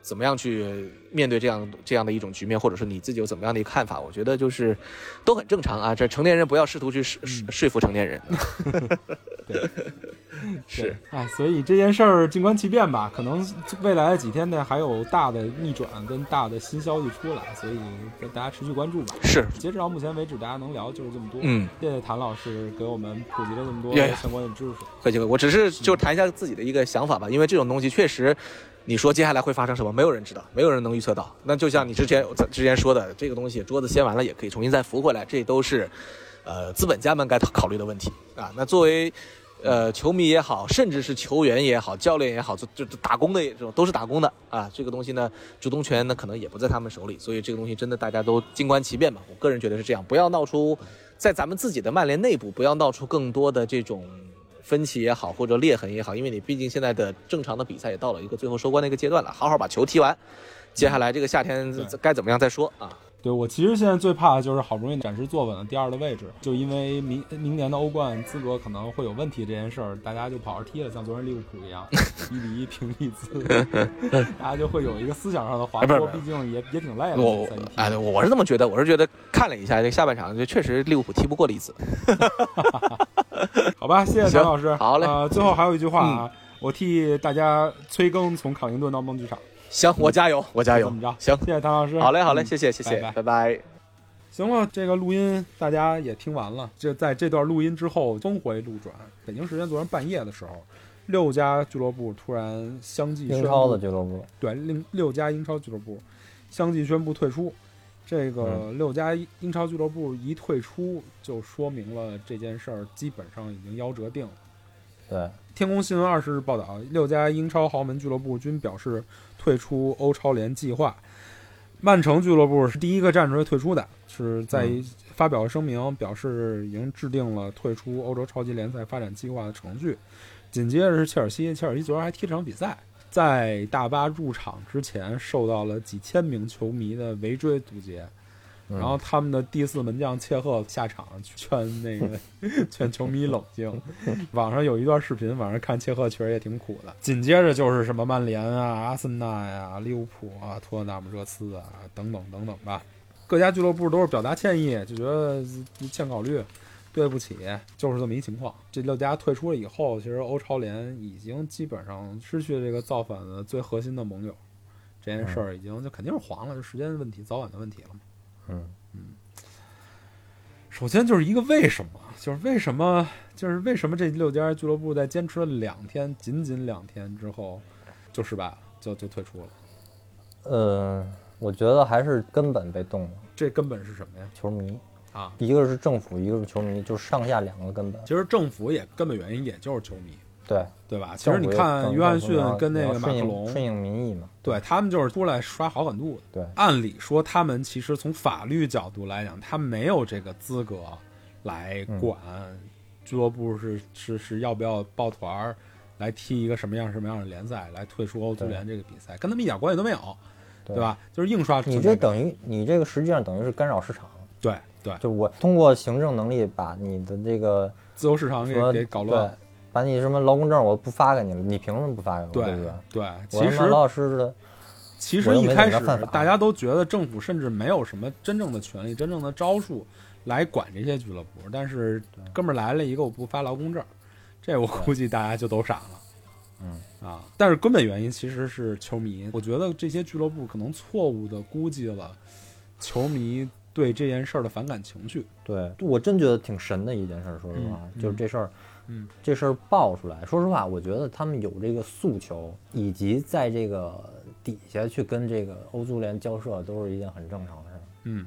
嗯、怎么样去面对这样这样的一种局面，或者说你自己有怎么样的一个看法？我觉得就是都很正常啊。这成年人不要试图去说说说服成年人。对 是对，哎，所以这件事儿静观其变吧，可能未来的几天呢还有大的逆转跟大的新消息出来，所以大家持续关注吧。是，截止到目前为止，大家能聊就是这么多。嗯，谢谢谭老师给我们普及了这么多相关的知识。客气客气，我只是就谈一下自己的一个想法吧，因为这种东西确实，你说接下来会发生什么，没有人知道，没有人能预测到。那就像你之前之前说的，这个东西桌子掀完了也可以重新再扶回来，这都是，呃，资本家们该考虑的问题啊。那作为呃球迷也好，甚至是球员也好，教练也好，就就打工的这种都是打工的啊。这个东西呢，主动权呢可能也不在他们手里，所以这个东西真的大家都静观其变吧。我个人觉得是这样，不要闹出在咱们自己的曼联内部不要闹出更多的这种分歧也好，或者裂痕也好，因为你毕竟现在的正常的比赛也到了一个最后收官的一个阶段了，好好把球踢完，接下来这个夏天该怎么样再说啊。对我其实现在最怕的就是好不容易暂时坐稳了第二的位置，就因为明明年的欧冠资格可能会有问题这件事儿，大家就跑着踢了，像昨天利物浦一样 一比一平利兹，大家就会有一个思想上的滑坡，毕竟也也挺累的。我哎，对我是这么觉得，我是觉得看了一下这下半场，就确实利物浦踢不过利兹。好吧，谢谢唐老师。好嘞嗯呃，最后还有一句话啊，我替大家催更从康宁顿到梦剧场，行，我加油，我加油怎么着？行，谢谢唐老师。好嘞，好嘞，嗯谢谢，谢谢，拜拜拜拜。行了，这个录音大家也听完了。这在这段录音之后，峰回路转。北京时间昨天半夜的时候，六家俱乐部突然相继宣布，英超的俱乐部，对，六六家英超俱乐部相继宣布退出。这个六家英超俱乐部一退出，就说明了这件事儿基本上已经夭折定了。对，天空新闻二十日报道，六家英超豪门俱乐部均表示退出欧超联计划。曼城俱乐部是第一个站出来退出的，是在嗯发表声明表示已经制定了退出欧洲超级联赛发展计划的程序。紧接着是切尔西，切尔西昨天还踢了场比赛，在大巴入场之前受到了几千名球迷的围追堵截。嗯然后他们的第四门将切赫下场劝那个 劝球迷冷静。网上有一段视频，网上看切赫确实也挺苦的。紧接着就是什么曼联啊、阿森纳呀、利物浦啊、托特纳姆热刺啊等等等等吧。各家俱乐部都是表达歉意，就觉得欠考虑，对不起，就是这么一情况。这六家退出了以后，其实欧超联已经基本上失去了这个造反的最核心的盟友。这件事儿已经就肯定是黄了，就时间问题、早晚的问题了嘛。嗯首先就是一个为什么，就是为什么，就是为什么这六家俱乐部在坚持了两天，仅仅两天之后就失败了，就就退出了。呃，我觉得还是根本被动了，这根本是什么呀？球迷，啊，一个是政府，一个是球迷，就是上下两个根本。其实政府也根本原因也就是球迷，对，对吧？其实你看约翰逊跟那个马克龙，顺应民意嘛。对他们就是出来刷好感度的。对，按理说，他们其实从法律角度来讲，他没有这个资格来管俱乐部是是是要不要抱团儿来踢一个什么样什么样的联赛，来退出欧足联这个比赛，跟他们一点关系都没有，对对吧？就是硬刷存你。这等于你这个实际上等于是干扰市场，对对，就我通过行政能力把你的这个自由市场给给搞乱对。把你什么劳工证我不发给你了，你凭什么不发给我？对对不对？对，其实老老实实的，其实一开始大家都觉得政府甚至没有什么真正的权利、真正的招数来管这些俱乐部，但是哥们儿来了一个我不发劳工证，这我估计大家就都傻了。嗯啊，但是根本原因其实是球迷，我觉得这些俱乐部可能错误的估计了球迷对这件事儿的反感情绪。对我真觉得挺神的一件事儿。说实话，嗯就是这事儿，嗯，这事儿爆出来，说实话，我觉得他们有这个诉求，以及在这个底下去跟这个欧足联交涉，都是一件很正常的事儿。嗯，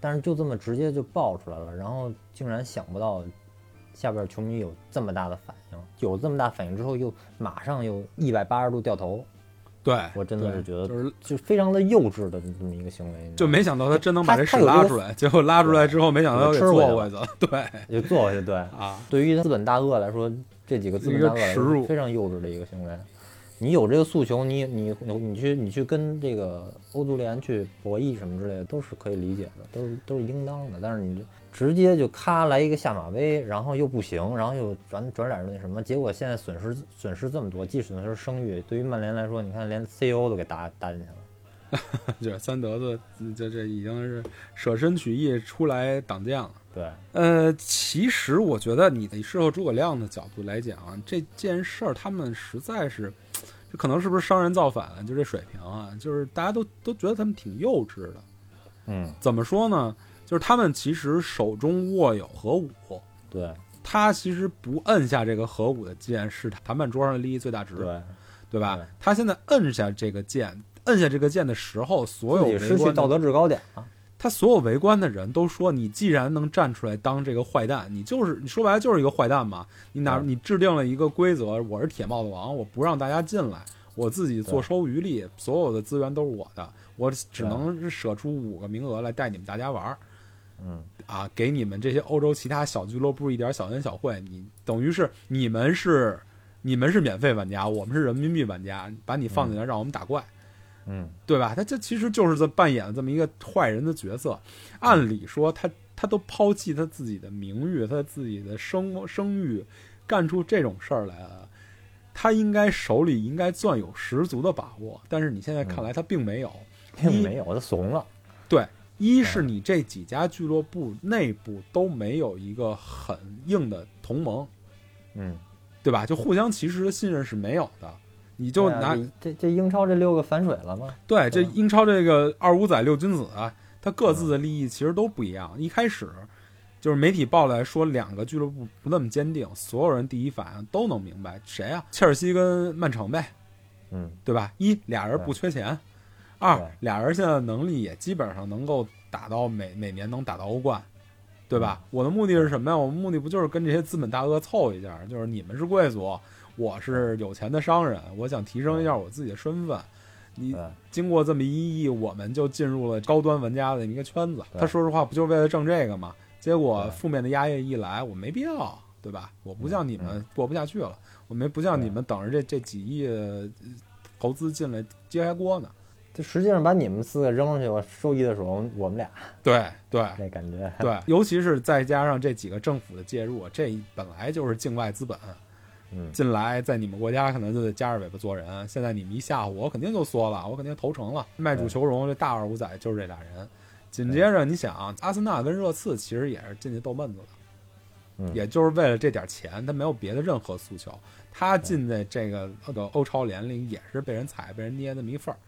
但是就这么直接就爆出来了，然后竟然想不到下边球迷有这么大的反应，有这么大反应之后，又马上又一百八十度掉头，对，我真的是觉得就是就非常的幼稚的这么一个行为，就没想到他真能把这屎拉出来，结果拉出来之后，没想到给吃回去。对就做回去，对。啊，对于资本大鳄来说，这几个资本大鳄耻辱说非常幼稚的一个行为。你有这个诉求，你你你去你去跟这个欧足联去博弈什么之类的，都是可以理解的，都是都是应当的。但是你直接就咔来一个下马威，然后又不行，然后又转转脸那什么，结果现在损失损失这么多，既损失声誉，对于曼联来说，你看连 CEO 都给搭搭进去了。这 三德子这这已经是舍身取义出来挡箭了。对，呃，其实我觉得你的事后诸葛亮的角度来讲啊，这件事儿他们实在是，这可能是不是商人造反啊？就这水平啊，就是大家都都觉得他们挺幼稚的。嗯，怎么说呢？就是他们其实手中握有核武，对他其实不摁下这个核武的键是谈判桌上的利益最大值，对，对吧对？他现在摁下这个键，摁下这个键的时候，所有失去道德制高点了。他所有围观的人都说，你既然能站出来当这个坏蛋，你就是你说白了就是一个坏蛋嘛。你哪你制定了一个规则，我是铁帽子王，我不让大家进来，我自己坐收渔利，所有的资源都是我的，我只能是舍出五个名额来带你们大家玩儿嗯，啊，给你们这些欧洲其他小俱乐部一点小恩小惠。你等于是你们是你们是免费玩家，我们是人民币玩家，把你放进来让我们打怪。嗯，对吧？他这其实就是在扮演这么一个坏人的角色。按理说他，他都抛弃他自己的名誉，他自己的声声誉，干出这种事儿来了，他应该手里应该攥有十足的把握。但是你现在看来，他并没有。并没有，他怂了。对，一是你这几家俱乐部内部都没有一个很硬的同盟，嗯，对吧？就互相其实的信任是没有的。你就拿这这这英超这六个反水了吗？对，这英超这个二五仔六君子啊，他各自的利益其实都不一样。一开始就是媒体报来说两个俱乐部不那么坚定，所有人第一反应都能明白谁啊？切尔西跟曼城呗，嗯，对吧？一俩人不缺钱，二俩人现在能力也基本上能够打到每每年能打到欧冠。对吧？我的目的是什么呀？我们目的不就是跟这些资本大鳄凑一下？就是你们是贵族，我是有钱的商人，我想提升一下我自己的身份。你经过这么一役，我们就进入了高端玩家的一个圈子。他说实话，不就是为了挣这个吗？结果负面的压抑一来，我没必要，对吧？我不像你们过不下去了，我没不像你们等着这这几亿呃投资进来揭开锅呢。这实际上把你们四个扔出去，我受益的时候，我们俩对对那感觉，对，尤其是再加上这几个政府的介入，这本来就是境外资本嗯，进来，在你们国家可能就得夹着尾巴做人。现在你们一吓唬我，我肯定就缩了，我肯定投诚了。卖主求荣，这大二五仔就是这俩人。紧接着，你想，阿森纳跟热刺其实也是进去逗闷子的，嗯也就是为了这点钱，他没有别的任何诉求。他进在这个这个欧超联里也是被人踩、被人捏那么一份儿，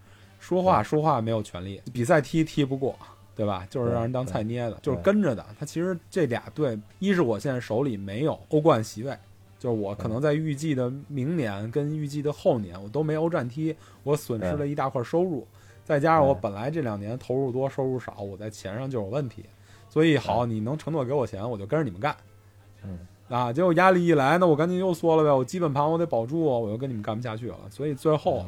说话说话没有权利，比赛踢踢不过，对吧？就是让人当菜捏的，就是跟着的。他其实这俩队，一是我现在手里没有欧冠席位，就是我可能在预计的明年跟预计的后年我都没欧战踢，我损失了一大块收入，再加上我本来这两年投入多收入少，我在钱上就有问题，所以好，你能承诺给我钱，我就跟着你们干。嗯。啊，结果压力一来，那我赶紧又缩了呗，我基本盘我得保住，我又跟你们干不下去了，所以最后，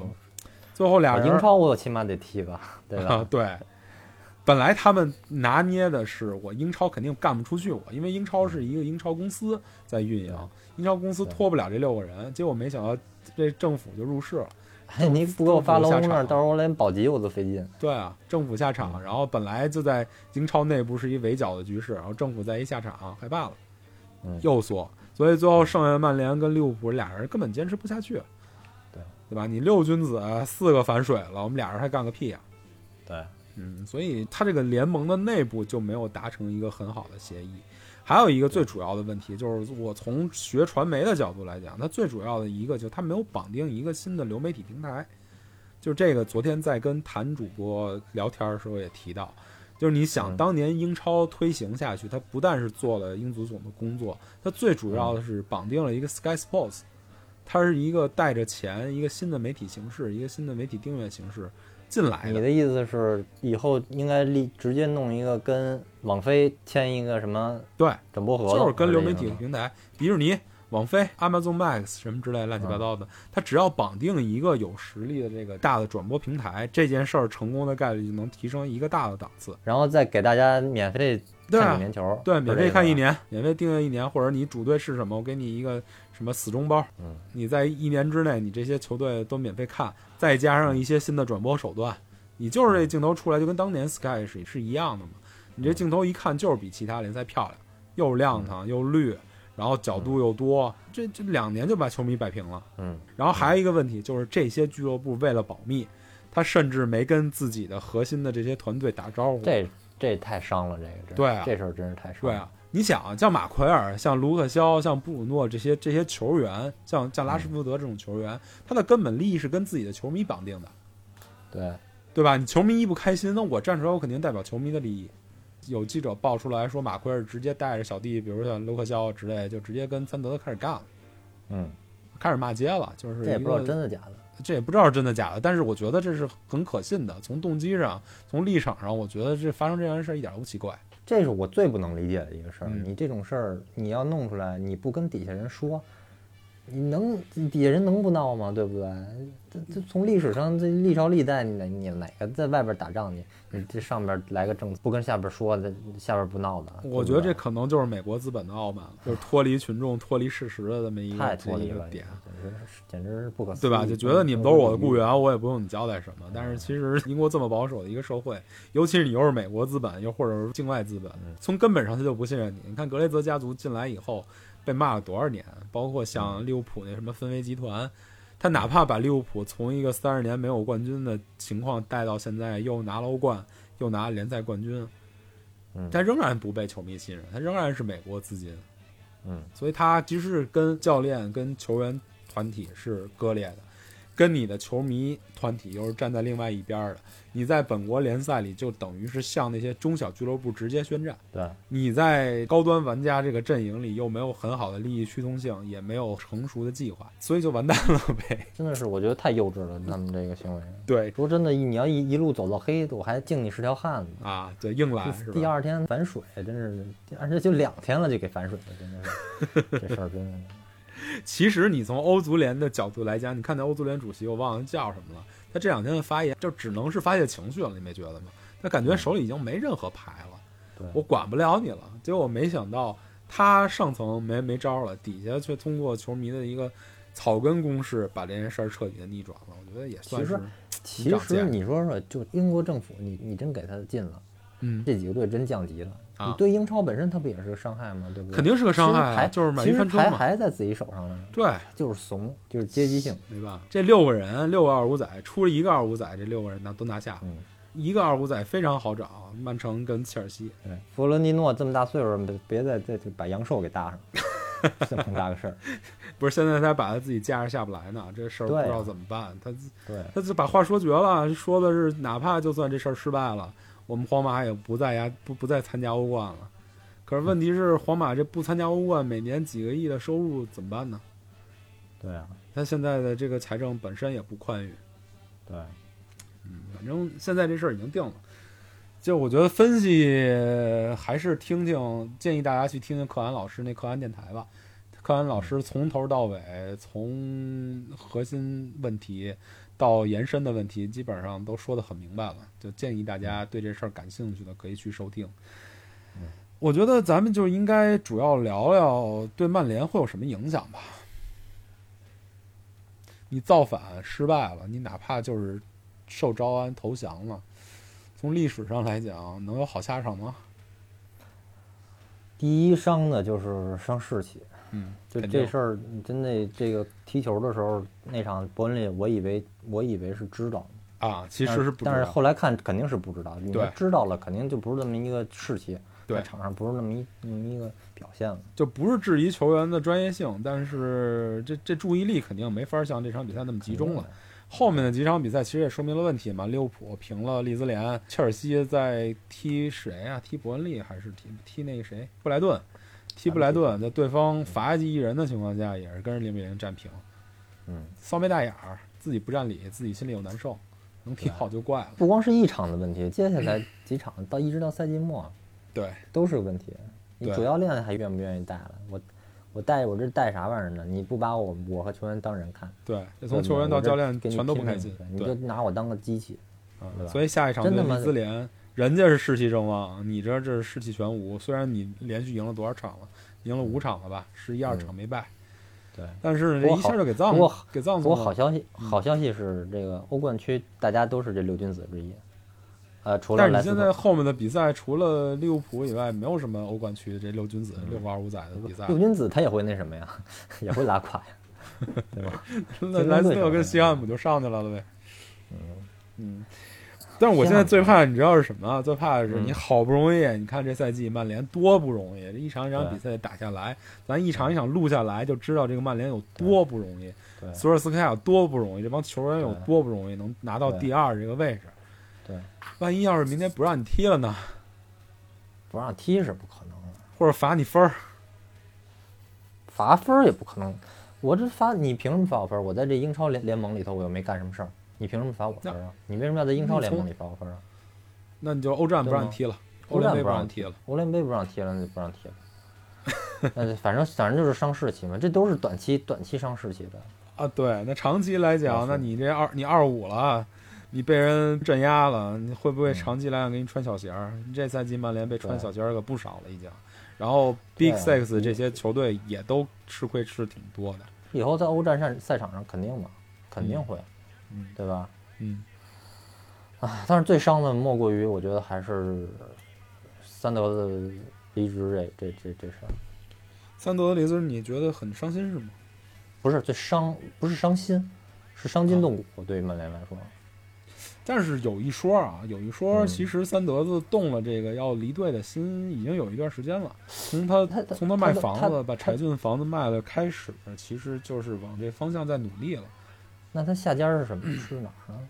最后俩人英超我起码得踢吧，对吧？啊，对，本来他们拿捏的是我英超肯定干不出去我，因为英超是一个英超公司在运营，英超公司对拖不了这六个人，结果没想到这政府就入市了。哎，你不给我发劳工证，政府下场到时候我连保级我都费劲。对啊，政府下场，然后本来就在英超内部是一围剿的局势，然后政府再一下场，害怕了，嗯又缩，所以最后剩下曼联跟利物浦俩人根本坚持不下去，对对吧？你六君子四个反水了，我们俩人还干个屁呀、对，嗯，所以他这个联盟的内部就没有达成一个很好的协议。还有一个最主要的问题就是，我从学传媒的角度来讲，它最主要的一个就是它没有绑定一个新的流媒体平台。就这个，昨天在跟谭主播聊天的时候也提到，就是你想嗯当年英超推行下去，它不但是做了英足总的工作，它最主要的是绑定了一个 Sky Sports，它是一个带着钱，一个新的媒体形式，一个新的媒体订阅形式进来的。你的意思是以后应该立直接弄一个跟网飞签一个什么对，整播合同，就是跟流媒体平台，迪士尼、网飞、Amazon Max 什么之类乱七八糟的，它只要绑定一个有实力的这个大的转播平台，这件事儿成功的概率就能提升一个大的档次。然后再给大家免费对啊看几年球，对，免费。看一年，免费订阅一年，或者你主队是什么，我给你一个什么死忠包，嗯，你在一年之内，你这些球队都免费看，再加上一些新的转播手段，你就是这镜头出来就跟当年 Sky 是是一样的嘛。你这镜头一看就是比其他联赛漂亮，又亮堂又绿，然后角度又多，这这两年就把球迷摆平了。嗯，然后还有一个问题就是这些俱乐部为了保密，他甚至没跟自己的核心的这些团队打招呼。这这太伤了，这个对啊这事儿真是太伤了。对啊，你想啊，像马奎尔、像卢克肖、像布鲁诺这些这些球员，像像拉什福德这种球员，他的根本利益是跟自己的球迷绑定的，对，对吧？你球迷一不开心，那我站出来，我肯定代表球迷的利益。有记者爆出来说，马奎尔直接带着小弟，比如像卢克肖之类，就直接跟三德开始干了，嗯，开始骂街了，就是这也不知道真的假的。这也不知道是真的假的，但是我觉得这是很可信的。从动机上，从立场上，我觉得这发生这件事一点都不奇怪。这是我最不能理解的一个事儿。嗯你这种事儿，你要弄出来，你不跟底下人说，你能底下人能不闹吗？对不对？这这从历史上这历朝历代，你哪你哪个在外边打仗，你你这上边来个政策，不跟下边说，的下边不闹的。我觉得这可能就是美国资本的傲慢，就是脱离群众、脱离事实的这么一个太脱离了，个点，简直是简直是不可思议，对吧？就觉得你们都是我的雇员。员，我也不用你交代什么。但是其实英国这么保守的一个社会，尤其是你又是美国资本，又或者是境外资本，从根本上他就不信任你。你看格雷泽家族进来以后被骂了多少年，包括像利物浦那什么氛围集团。他哪怕把利物浦从一个三十年没有冠军的情况带到现在，又拿了欧冠，又拿联赛冠军，嗯他仍然不被球迷信任，他仍然是美国资金。嗯，所以他其实是跟教练、跟球员团体是割裂的，跟你的球迷团体又是站在另外一边儿的。你在本国联赛里就等于是向那些中小俱乐部直接宣战，对，你在高端玩家这个阵营里又没有很好的利益驱动性，也没有成熟的计划，所以就完蛋了呗。真的是我觉得太幼稚了，他们这个行为。对说真的，你要一一路走到黑，我还敬你是条汉子。啊，对，硬来是吧？第二天反水，真是，而且就两天了就给反水了，真的是 这事儿真的。其实你从欧足联的角度来讲，你看那欧足联主席，我忘了叫什么了，他这两天的发言就只能是发泄情绪了，你没觉得吗？他感觉手里已经没任何牌了，对我管不了你了。结果没想到他上层没没招了，底下却通过球迷的一个草根攻势，把这件事儿彻底的逆转了。我觉得也算是其实，其实你说说，就英国政府，你你真给他进了，嗯，这几个队真降级了，啊你对英超本身它不也是个伤害吗？对不对？肯定是个伤害啊，就是买其实一翻车嘛。牌还在自己手上呢，对，就是怂，就是阶级性。对吧？这六个人，六个二五仔，出了一个二五仔，这六个人拿都拿下。嗯，一个二五仔非常好找，曼城跟切尔西。对，弗伦尼诺这么大岁数，别别再再把阳寿给搭上，这么大个事儿。不是现在他把他自己架着下不来呢，这事儿不知道怎么办。他对，他就把话说绝了，说的是哪怕就算这事儿失败了，我们皇马也不再呀不不再参加欧冠了。可是问题是，皇马这不参加欧冠，每年几个亿的收入怎么办呢？对啊，他现在的这个财政本身也不宽裕，对，嗯反正现在这事儿已经定了。就我觉得分析还是听听，建议大家去听听柯安老师那柯安电台吧。柯安老师从头到尾，从核心问题到延伸的问题，基本上都说得很明白了。就建议大家对这事儿感兴趣的可以去收听。我觉得咱们就应该主要聊聊对曼联会有什么影响吧。你造反失败了，你哪怕就是受招安投降了，从历史上来讲，能有好下场吗？第一伤的就是伤士气，嗯，就这事儿，真的这个踢球的时候那场伯恩利，我以为我以为是知道，啊，其实是不知道但是后来看肯定是不知道，你对知道了，肯定就不是这么一个士气，对在场上不是那么一那么一个表现了。就不是质疑球员的专业性，但是这这注意力肯定没法像这场比赛那么集中了。后面的几场比赛其实也说明了问题嘛，利物浦平了利兹联，切尔西在踢谁啊？踢伯恩利还是踢踢那个谁？布莱顿，踢布莱顿，在对方罚一人的情况下，也是跟人零比零战平，嗯，骚眉大眼儿，自己不占理，自己心里又难受，能踢好就怪了。不光是一场的问题，接下来几场到一直到赛季末对，都是个问题。你主教练还愿不愿意带了？我我带我这带啥玩意儿呢？你不把我我和球员当人看，对，这从球员到教练全都不开心，你就拿我当个机器。啊对，吧所以下一场对真他妈利兹联，人家是士气正旺，你这这是士气全无。虽然你连续赢了多少场了，赢了五场了吧，十一二场没败，对，但是这一下就给藏不过给藏不过。好消息，好消息是这个欧冠区大家都是这六君子之一，呃，除了但是你现在后面的比赛，除了利物浦以外，没有什么欧冠区这六君子、六个二五仔的比赛。六君子他也会那什么呀，也会拉垮呀，对吧？那莱斯特跟西汉姆就上去了了呗。嗯但是我现在最怕你知道是什么？啊？最怕的是嗯你好不容易，你看这赛季曼联多不容易，这一场一场比赛打下来，咱一场一场录下来，就知道这个曼联有多不容易，索尔斯克亚有多不容易，这帮球员有多不容易，能拿到第二这个位置。对，万一要是明天不让你踢了呢，不让踢是不可能。的，或者罚你分儿，罚分儿也不可能。我这罚你凭什么罚我分儿？我在这英超联联盟里头我又没干什么事儿，你凭什么罚我分儿啊？你为什么要在英超联盟里罚我分儿啊？那你就欧战不让你踢了，欧联杯不让你踢了。欧联杯不让踢了，那就不让踢了。那就反正反正就是伤士气嘛，这都是短期短期伤士气的。啊，对，那长期来讲，那你这二你二五了，你被人镇压了，你会不会嗯长期来讲给你穿小鞋儿？这赛季曼联被穿小鞋儿可不少了已经，然后 Big Six 这些球队也都吃亏吃挺多的。以后在欧战赛赛场上肯定嘛，肯定会，嗯对吧？嗯，啊，但是最伤的莫过于我觉得还是三德的离职这这这这事儿，三德的离职你觉得很伤心是吗？不是最伤，不是伤心，是伤筋动骨。对于曼联来说，但是有一说啊，有一说，嗯其实三德子动了这个要离队的心已经有一段时间了。从他从他卖房子把柴郡房子卖了开始，其实就是往这方向在努力了。那他下家是什么？是哪儿啊？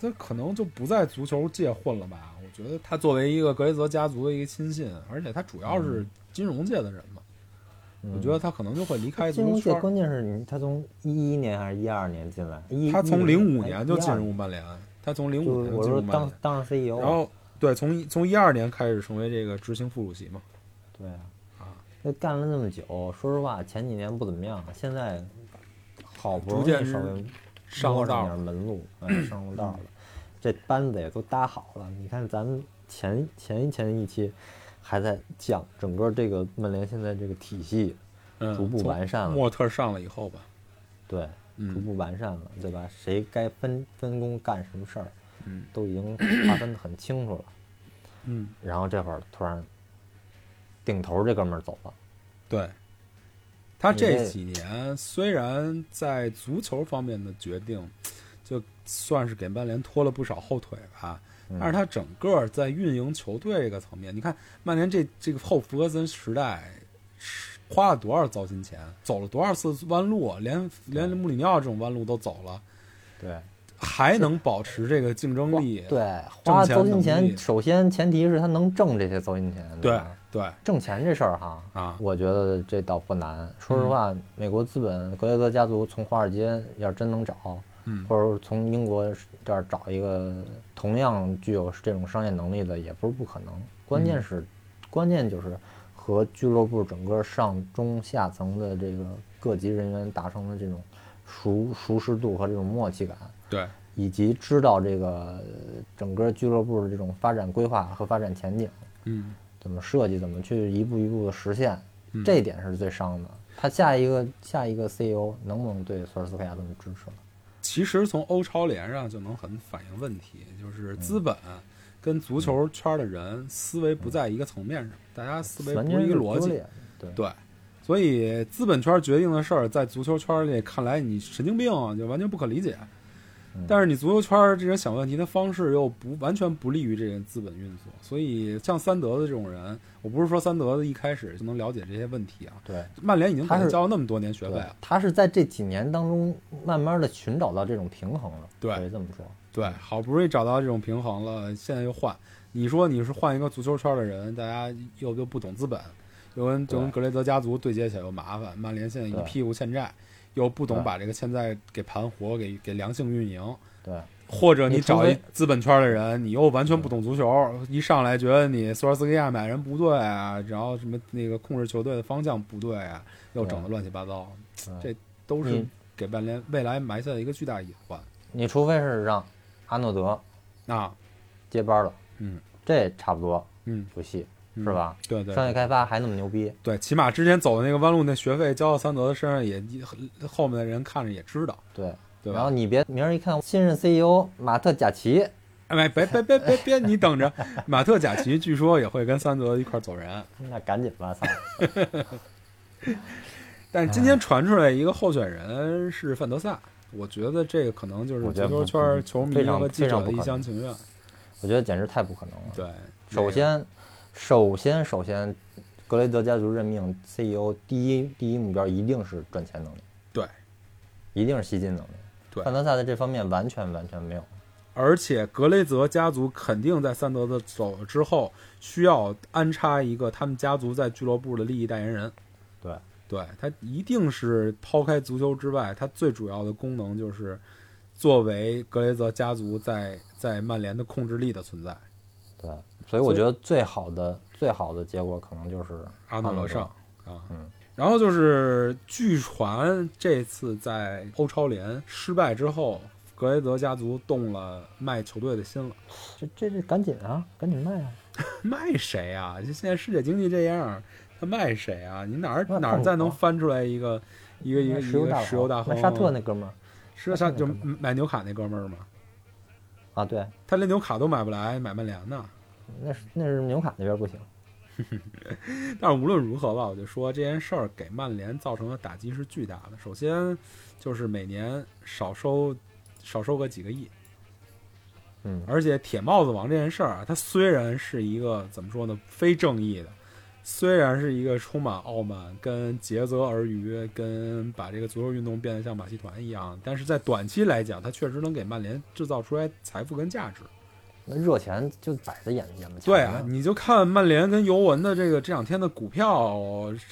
他可能就不在足球界混了吧？我觉得他作为一个格雷泽家族的一个亲信，而且他主要是金融界的人嘛，我觉得他可能就会离开金融界足球圈儿。关键是你他从一一年还是一二年进来，他从零五哎年就进入曼联，他从零五年进入曼联，当上 CEO，然后对，从从一二年开始成为这个执行副主席嘛。对啊啊，那干了那么久，说实话前几年不怎么样，现在好不容易上了道儿摸上点门路，哎，上了道儿了，这班子也都搭好了。你看咱们前前前一期还在讲整个这个曼联现在这个体系嗯，逐步从完善了莫特上了以后吧，对，逐嗯步完善了，对吧？谁该分分工干什么事儿，嗯都已经划分得很清楚了。嗯，然后这会儿突然顶头这哥们儿走了，对。他这这几年虽然在足球方面的决定，就算是给曼联拖了不少后腿吧，嗯但是他整个在运营球队这个层面，你看曼联这这个后弗格森时代是花了多少糟心钱，走了多少次弯路，连连穆里尼奥这种弯路都走了，对还能保持这个竞争力。对，花糟心钱，首先前提是他能挣这些糟心钱，对吧对。挣钱这事儿哈，啊，我觉得这倒不难。说实话，美国资本格雷泽家族从华尔街要是真能找，嗯。或者说从英国这儿找一个同样具有这种商业能力的，也不是不可能。关键是，关键就是和俱乐部整个上中下层的这个各级人员达成的这种熟熟识度和这种默契感，对，以及知道这个呃整个俱乐部的这种发展规划和发展前景，嗯，怎么设计，怎么去一步一步的实现，嗯这一点是最伤的。他下一个下一个 CEO 能不能对索尔斯克亚这么支持呢？其实从欧超联上就能很反映问题，就是资本跟足球圈的人思维不在一个层面上，大家思维不是是一个逻辑。对对，所以资本圈决定的事儿，在足球圈里看来你神经病，就完全不可理解。嗯但是你足球圈这些想问题的方式又不完全不利于这些资本运作，所以像三德的这种人，我不是说三德的一开始就能了解这些问题啊。对曼联已经给他是交了那么多年学费了，，他是在这几年当中慢慢的寻找到这种平衡了。对可以这么说。对，好不容易找到这种平衡了，现在又换。你说你是换一个足球圈的人，大家又又不懂资本，又跟就跟格雷泽家族对接起来又麻烦。曼联现在一屁股欠债，又不懂把这个现在给盘活，给给良性运营。对。或者你找一资本圈的人，你又完全不懂足球，一上来觉得你索尔斯克亚买人不对啊，然后什么那个控制球队的方向不对啊，又整的乱七八糟，这都是给曼联未来埋下了一个巨大隐患。你除非是让阿诺德啊，接班了，嗯。这差不多嗯，不戏嗯是吧？对对，商业开发还那么牛逼，对，起码之前走的那个弯路，那学费交到三德的身上也，后面的人看着也知道，对。对？然后你别明儿一看，新任 CEO 马特贾奇，哎，别别别别别，你等着，马特贾奇据说也会跟三德一块儿走人。那赶紧吧，操！但是今天传出来一个候选人是范德萨，我觉得这个可能就是足球圈球迷和记者的一厢情愿。我觉得简直太不可能了。对，首先，首先，首先，格雷泽家族任命 CEO 第一第一目标一定是赚钱能力，对，一定是吸金能力。对范德萨在这方面完全完全没有。而且格雷泽家族肯定在三德的走了之后，需要安插一个他们家族在俱乐部的利益代言人。对，对他一定是抛开足球之外，他最主要的功能就是作为格雷泽家族在在曼联的控制力的存在。对，所以我觉得最好的最好的结果可能就是阿诺诺德胜啊，嗯，然后就是据传这次在欧超联失败之后，格雷泽家族动了卖球队的心了。这这这赶紧啊，赶紧卖啊！卖谁啊？就现在世界经济这样，他卖谁啊？你哪儿哪儿再能翻出来一个一个一个一个石油大石油大亨？沙特那哥们儿是沙就买纽卡那哥们儿吗，啊，对，他连纽卡都买不来，买曼联呢。那是那是纽卡那边不行。但是无论如何吧，我就说这件事儿给曼联造成的打击是巨大的。首先就是每年少收少收个几个亿，嗯，而且铁帽子王这件事儿啊，它虽然是一个怎么说呢，非正义的，虽然是一个充满傲慢、跟竭泽而渔、跟把这个足球运动变得像马戏团一样，但是在短期来讲，它确实能给曼联制造出来财富跟价值。那热钱就摆在眼眼巴前对啊，你就看曼联跟尤文的这个这两天的股票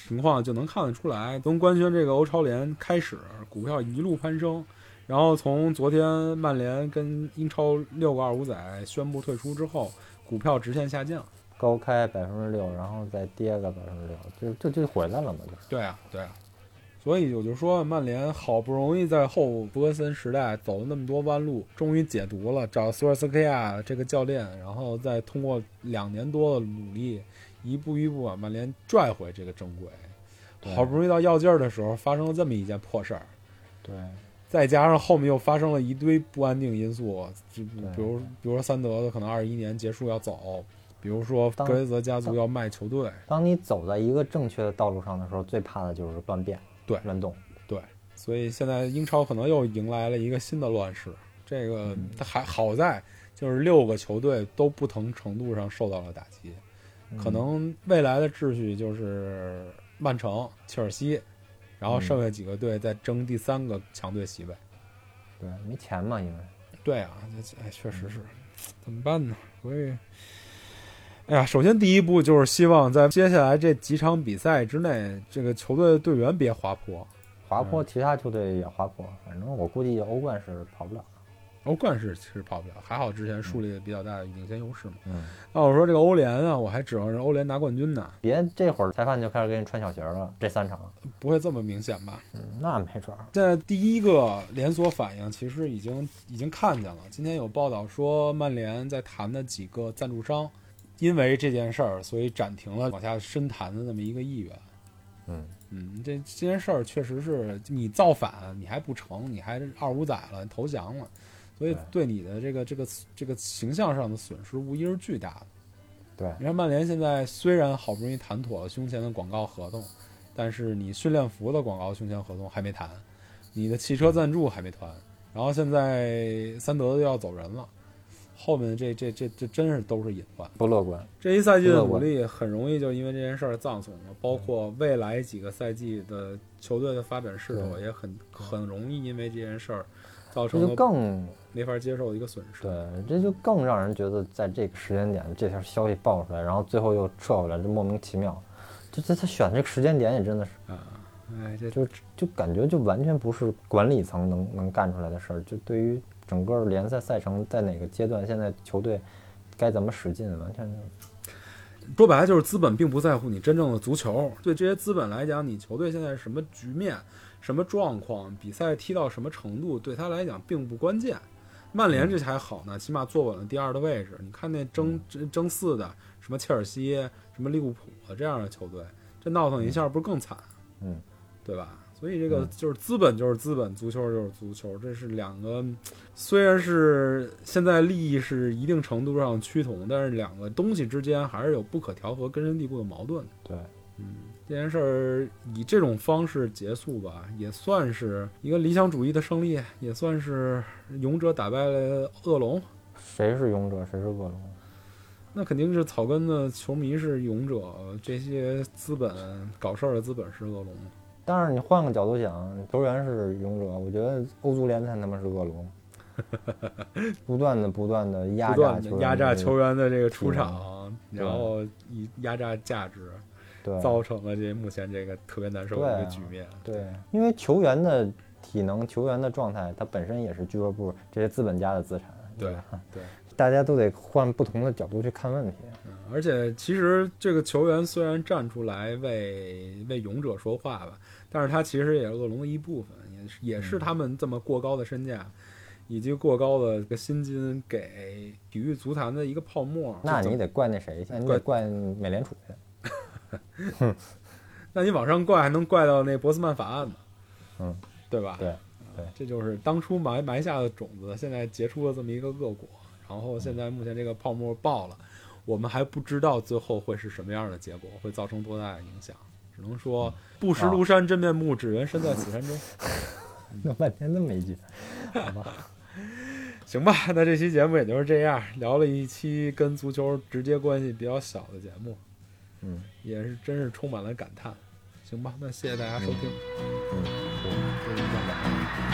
情况，就能看得出来。从官宣这个欧超联开始，股票一路攀升，然后从昨天曼联跟英超六个二五仔宣布退出之后，股票直线下降。高开百分之六，然后再跌个百分之六，就就就回来了嘛，就是。对啊，对啊。所以我就说，曼联好不容易在后弗格森时代走了那么多弯路，终于解毒了，找索尔斯克亚这个教练，然后再通过两年多的努力，一步一步把曼联拽回这个正轨。好不容易到要劲儿的时候，发生了这么一件破事儿，对，再加上后面又发生了一堆不安定因素，就比如比如说三德的可能二一年结束要走，比如说格雷泽家族要卖球队，当你走在一个正确的道路上的时候，最怕的就是乱变、对乱动。对，所以现在英超可能又迎来了一个新的乱世。这个它还好在就是六个球队都不同程度上受到了打击，可能未来的秩序就是曼城、切尔西，然后剩下几个队在争第三个强队席位。对，没钱嘛，因为对啊，这哎，确实是，怎么办呢？所以，哎呀，首先第一步就是希望在接下来这几场比赛之内，这个球队的队员别滑坡。滑坡，其他球队也滑坡，反正我估计欧冠是跑不了。欧冠是其实跑不了，还好之前树立了比较大的领先优势嘛。嗯，那我说这个欧联啊，我还指望着欧联拿冠军呢，别这会儿裁判就开始给你穿小鞋了，这三场，不会这么明显吧？嗯，那没准儿。现在第一个连锁反应其实已经已经看见了。今天有报道说，曼联在谈的几个赞助商，因为这件事儿，所以暂停了往下深谈的那么一个意愿。嗯嗯，这这件事儿确实是你造反，你还不成，你还二五仔了，投降了，所以对你的这个这个这个形象上的损失无疑是巨大的。对，你看曼联现在虽然好不容易谈妥了胸前的广告合同，但是你训练服的广告胸前合同还没谈，你的汽车赞助还没谈，然后现在三德子要走人了，后面这这这这真是都是隐患。不乐观。这一赛季的努力很容易就因为这件事儿葬送了，包括未来几个赛季的球队的发展势头也很很容易因为这件事儿造成了更没法接受的一个损失。对，这就更让人觉得在这个时间点这条消息爆出来，然后最后又撤回来，这莫名其妙。就这他选这个时间点也真的是，啊，哎，这就就感觉就完全不是管理层能能干出来的事儿。就对于整个联赛赛程在哪个阶段，现在球队该怎么使劲，完全就说白了就是资本并不在乎你真正的足球。对这些资本来讲，你球队现在什么局面、什么状况、比赛踢到什么程度，对他来讲并不关键。曼联这还好呢，起码坐稳了第二的位置。你看那争争争四的，什么切尔西、什么利物浦这样的球队，这闹腾一下不是更惨？嗯，对吧？所以这个嗯就是资本就是资本，足球就是足球，这是两个虽然是现在利益是一定程度上趋同，但是两个东西之间还是有不可调和、根深蒂固的矛盾对，嗯，这件事儿以这种方式结束吧，也算是一个理想主义的胜利，也算是勇者打败了恶龙。谁是勇者，谁是恶龙？那肯定是草根的球迷是勇者，这些资本搞事儿的资本是恶龙。但是你换个角度想，球员是勇者，我觉得欧足联才他妈是恶龙，不断的不断的压榨球员，压榨球员的这个出场，然后以压榨价值，对造成了这目前这个特别难受的一个局面。对，因为球员的体能、球员的状态，它本身也是俱乐部这些资本家的资产。对吧对，大家都得换不同的角度去看问题。嗯，而且其实这个球员虽然站出来为为勇者说话吧，但是他其实也是恶龙的一部分，也是也嗯是他们这么过高的身价。以及过高的这个薪金给体育足坛的一个泡沫，那你得怪那谁去？你得怪美联储去。那你往上怪还能怪到那博斯曼法案呢，嗯，对吧？对对这就是当初埋埋下的种子，现在结出了这么一个恶果。然后现在目前这个泡沫爆了，我们还不知道最后会是什么样的结果，会造成多大的影响。只能说不识庐山真面目，只缘身在此山中。弄半天那么一句，好吧？行吧，那这期节目也就是这样，聊了一期跟足球直接关系比较小的节目，嗯也是真是充满了感叹。行吧，那谢谢大家收听。嗯，这是一样的。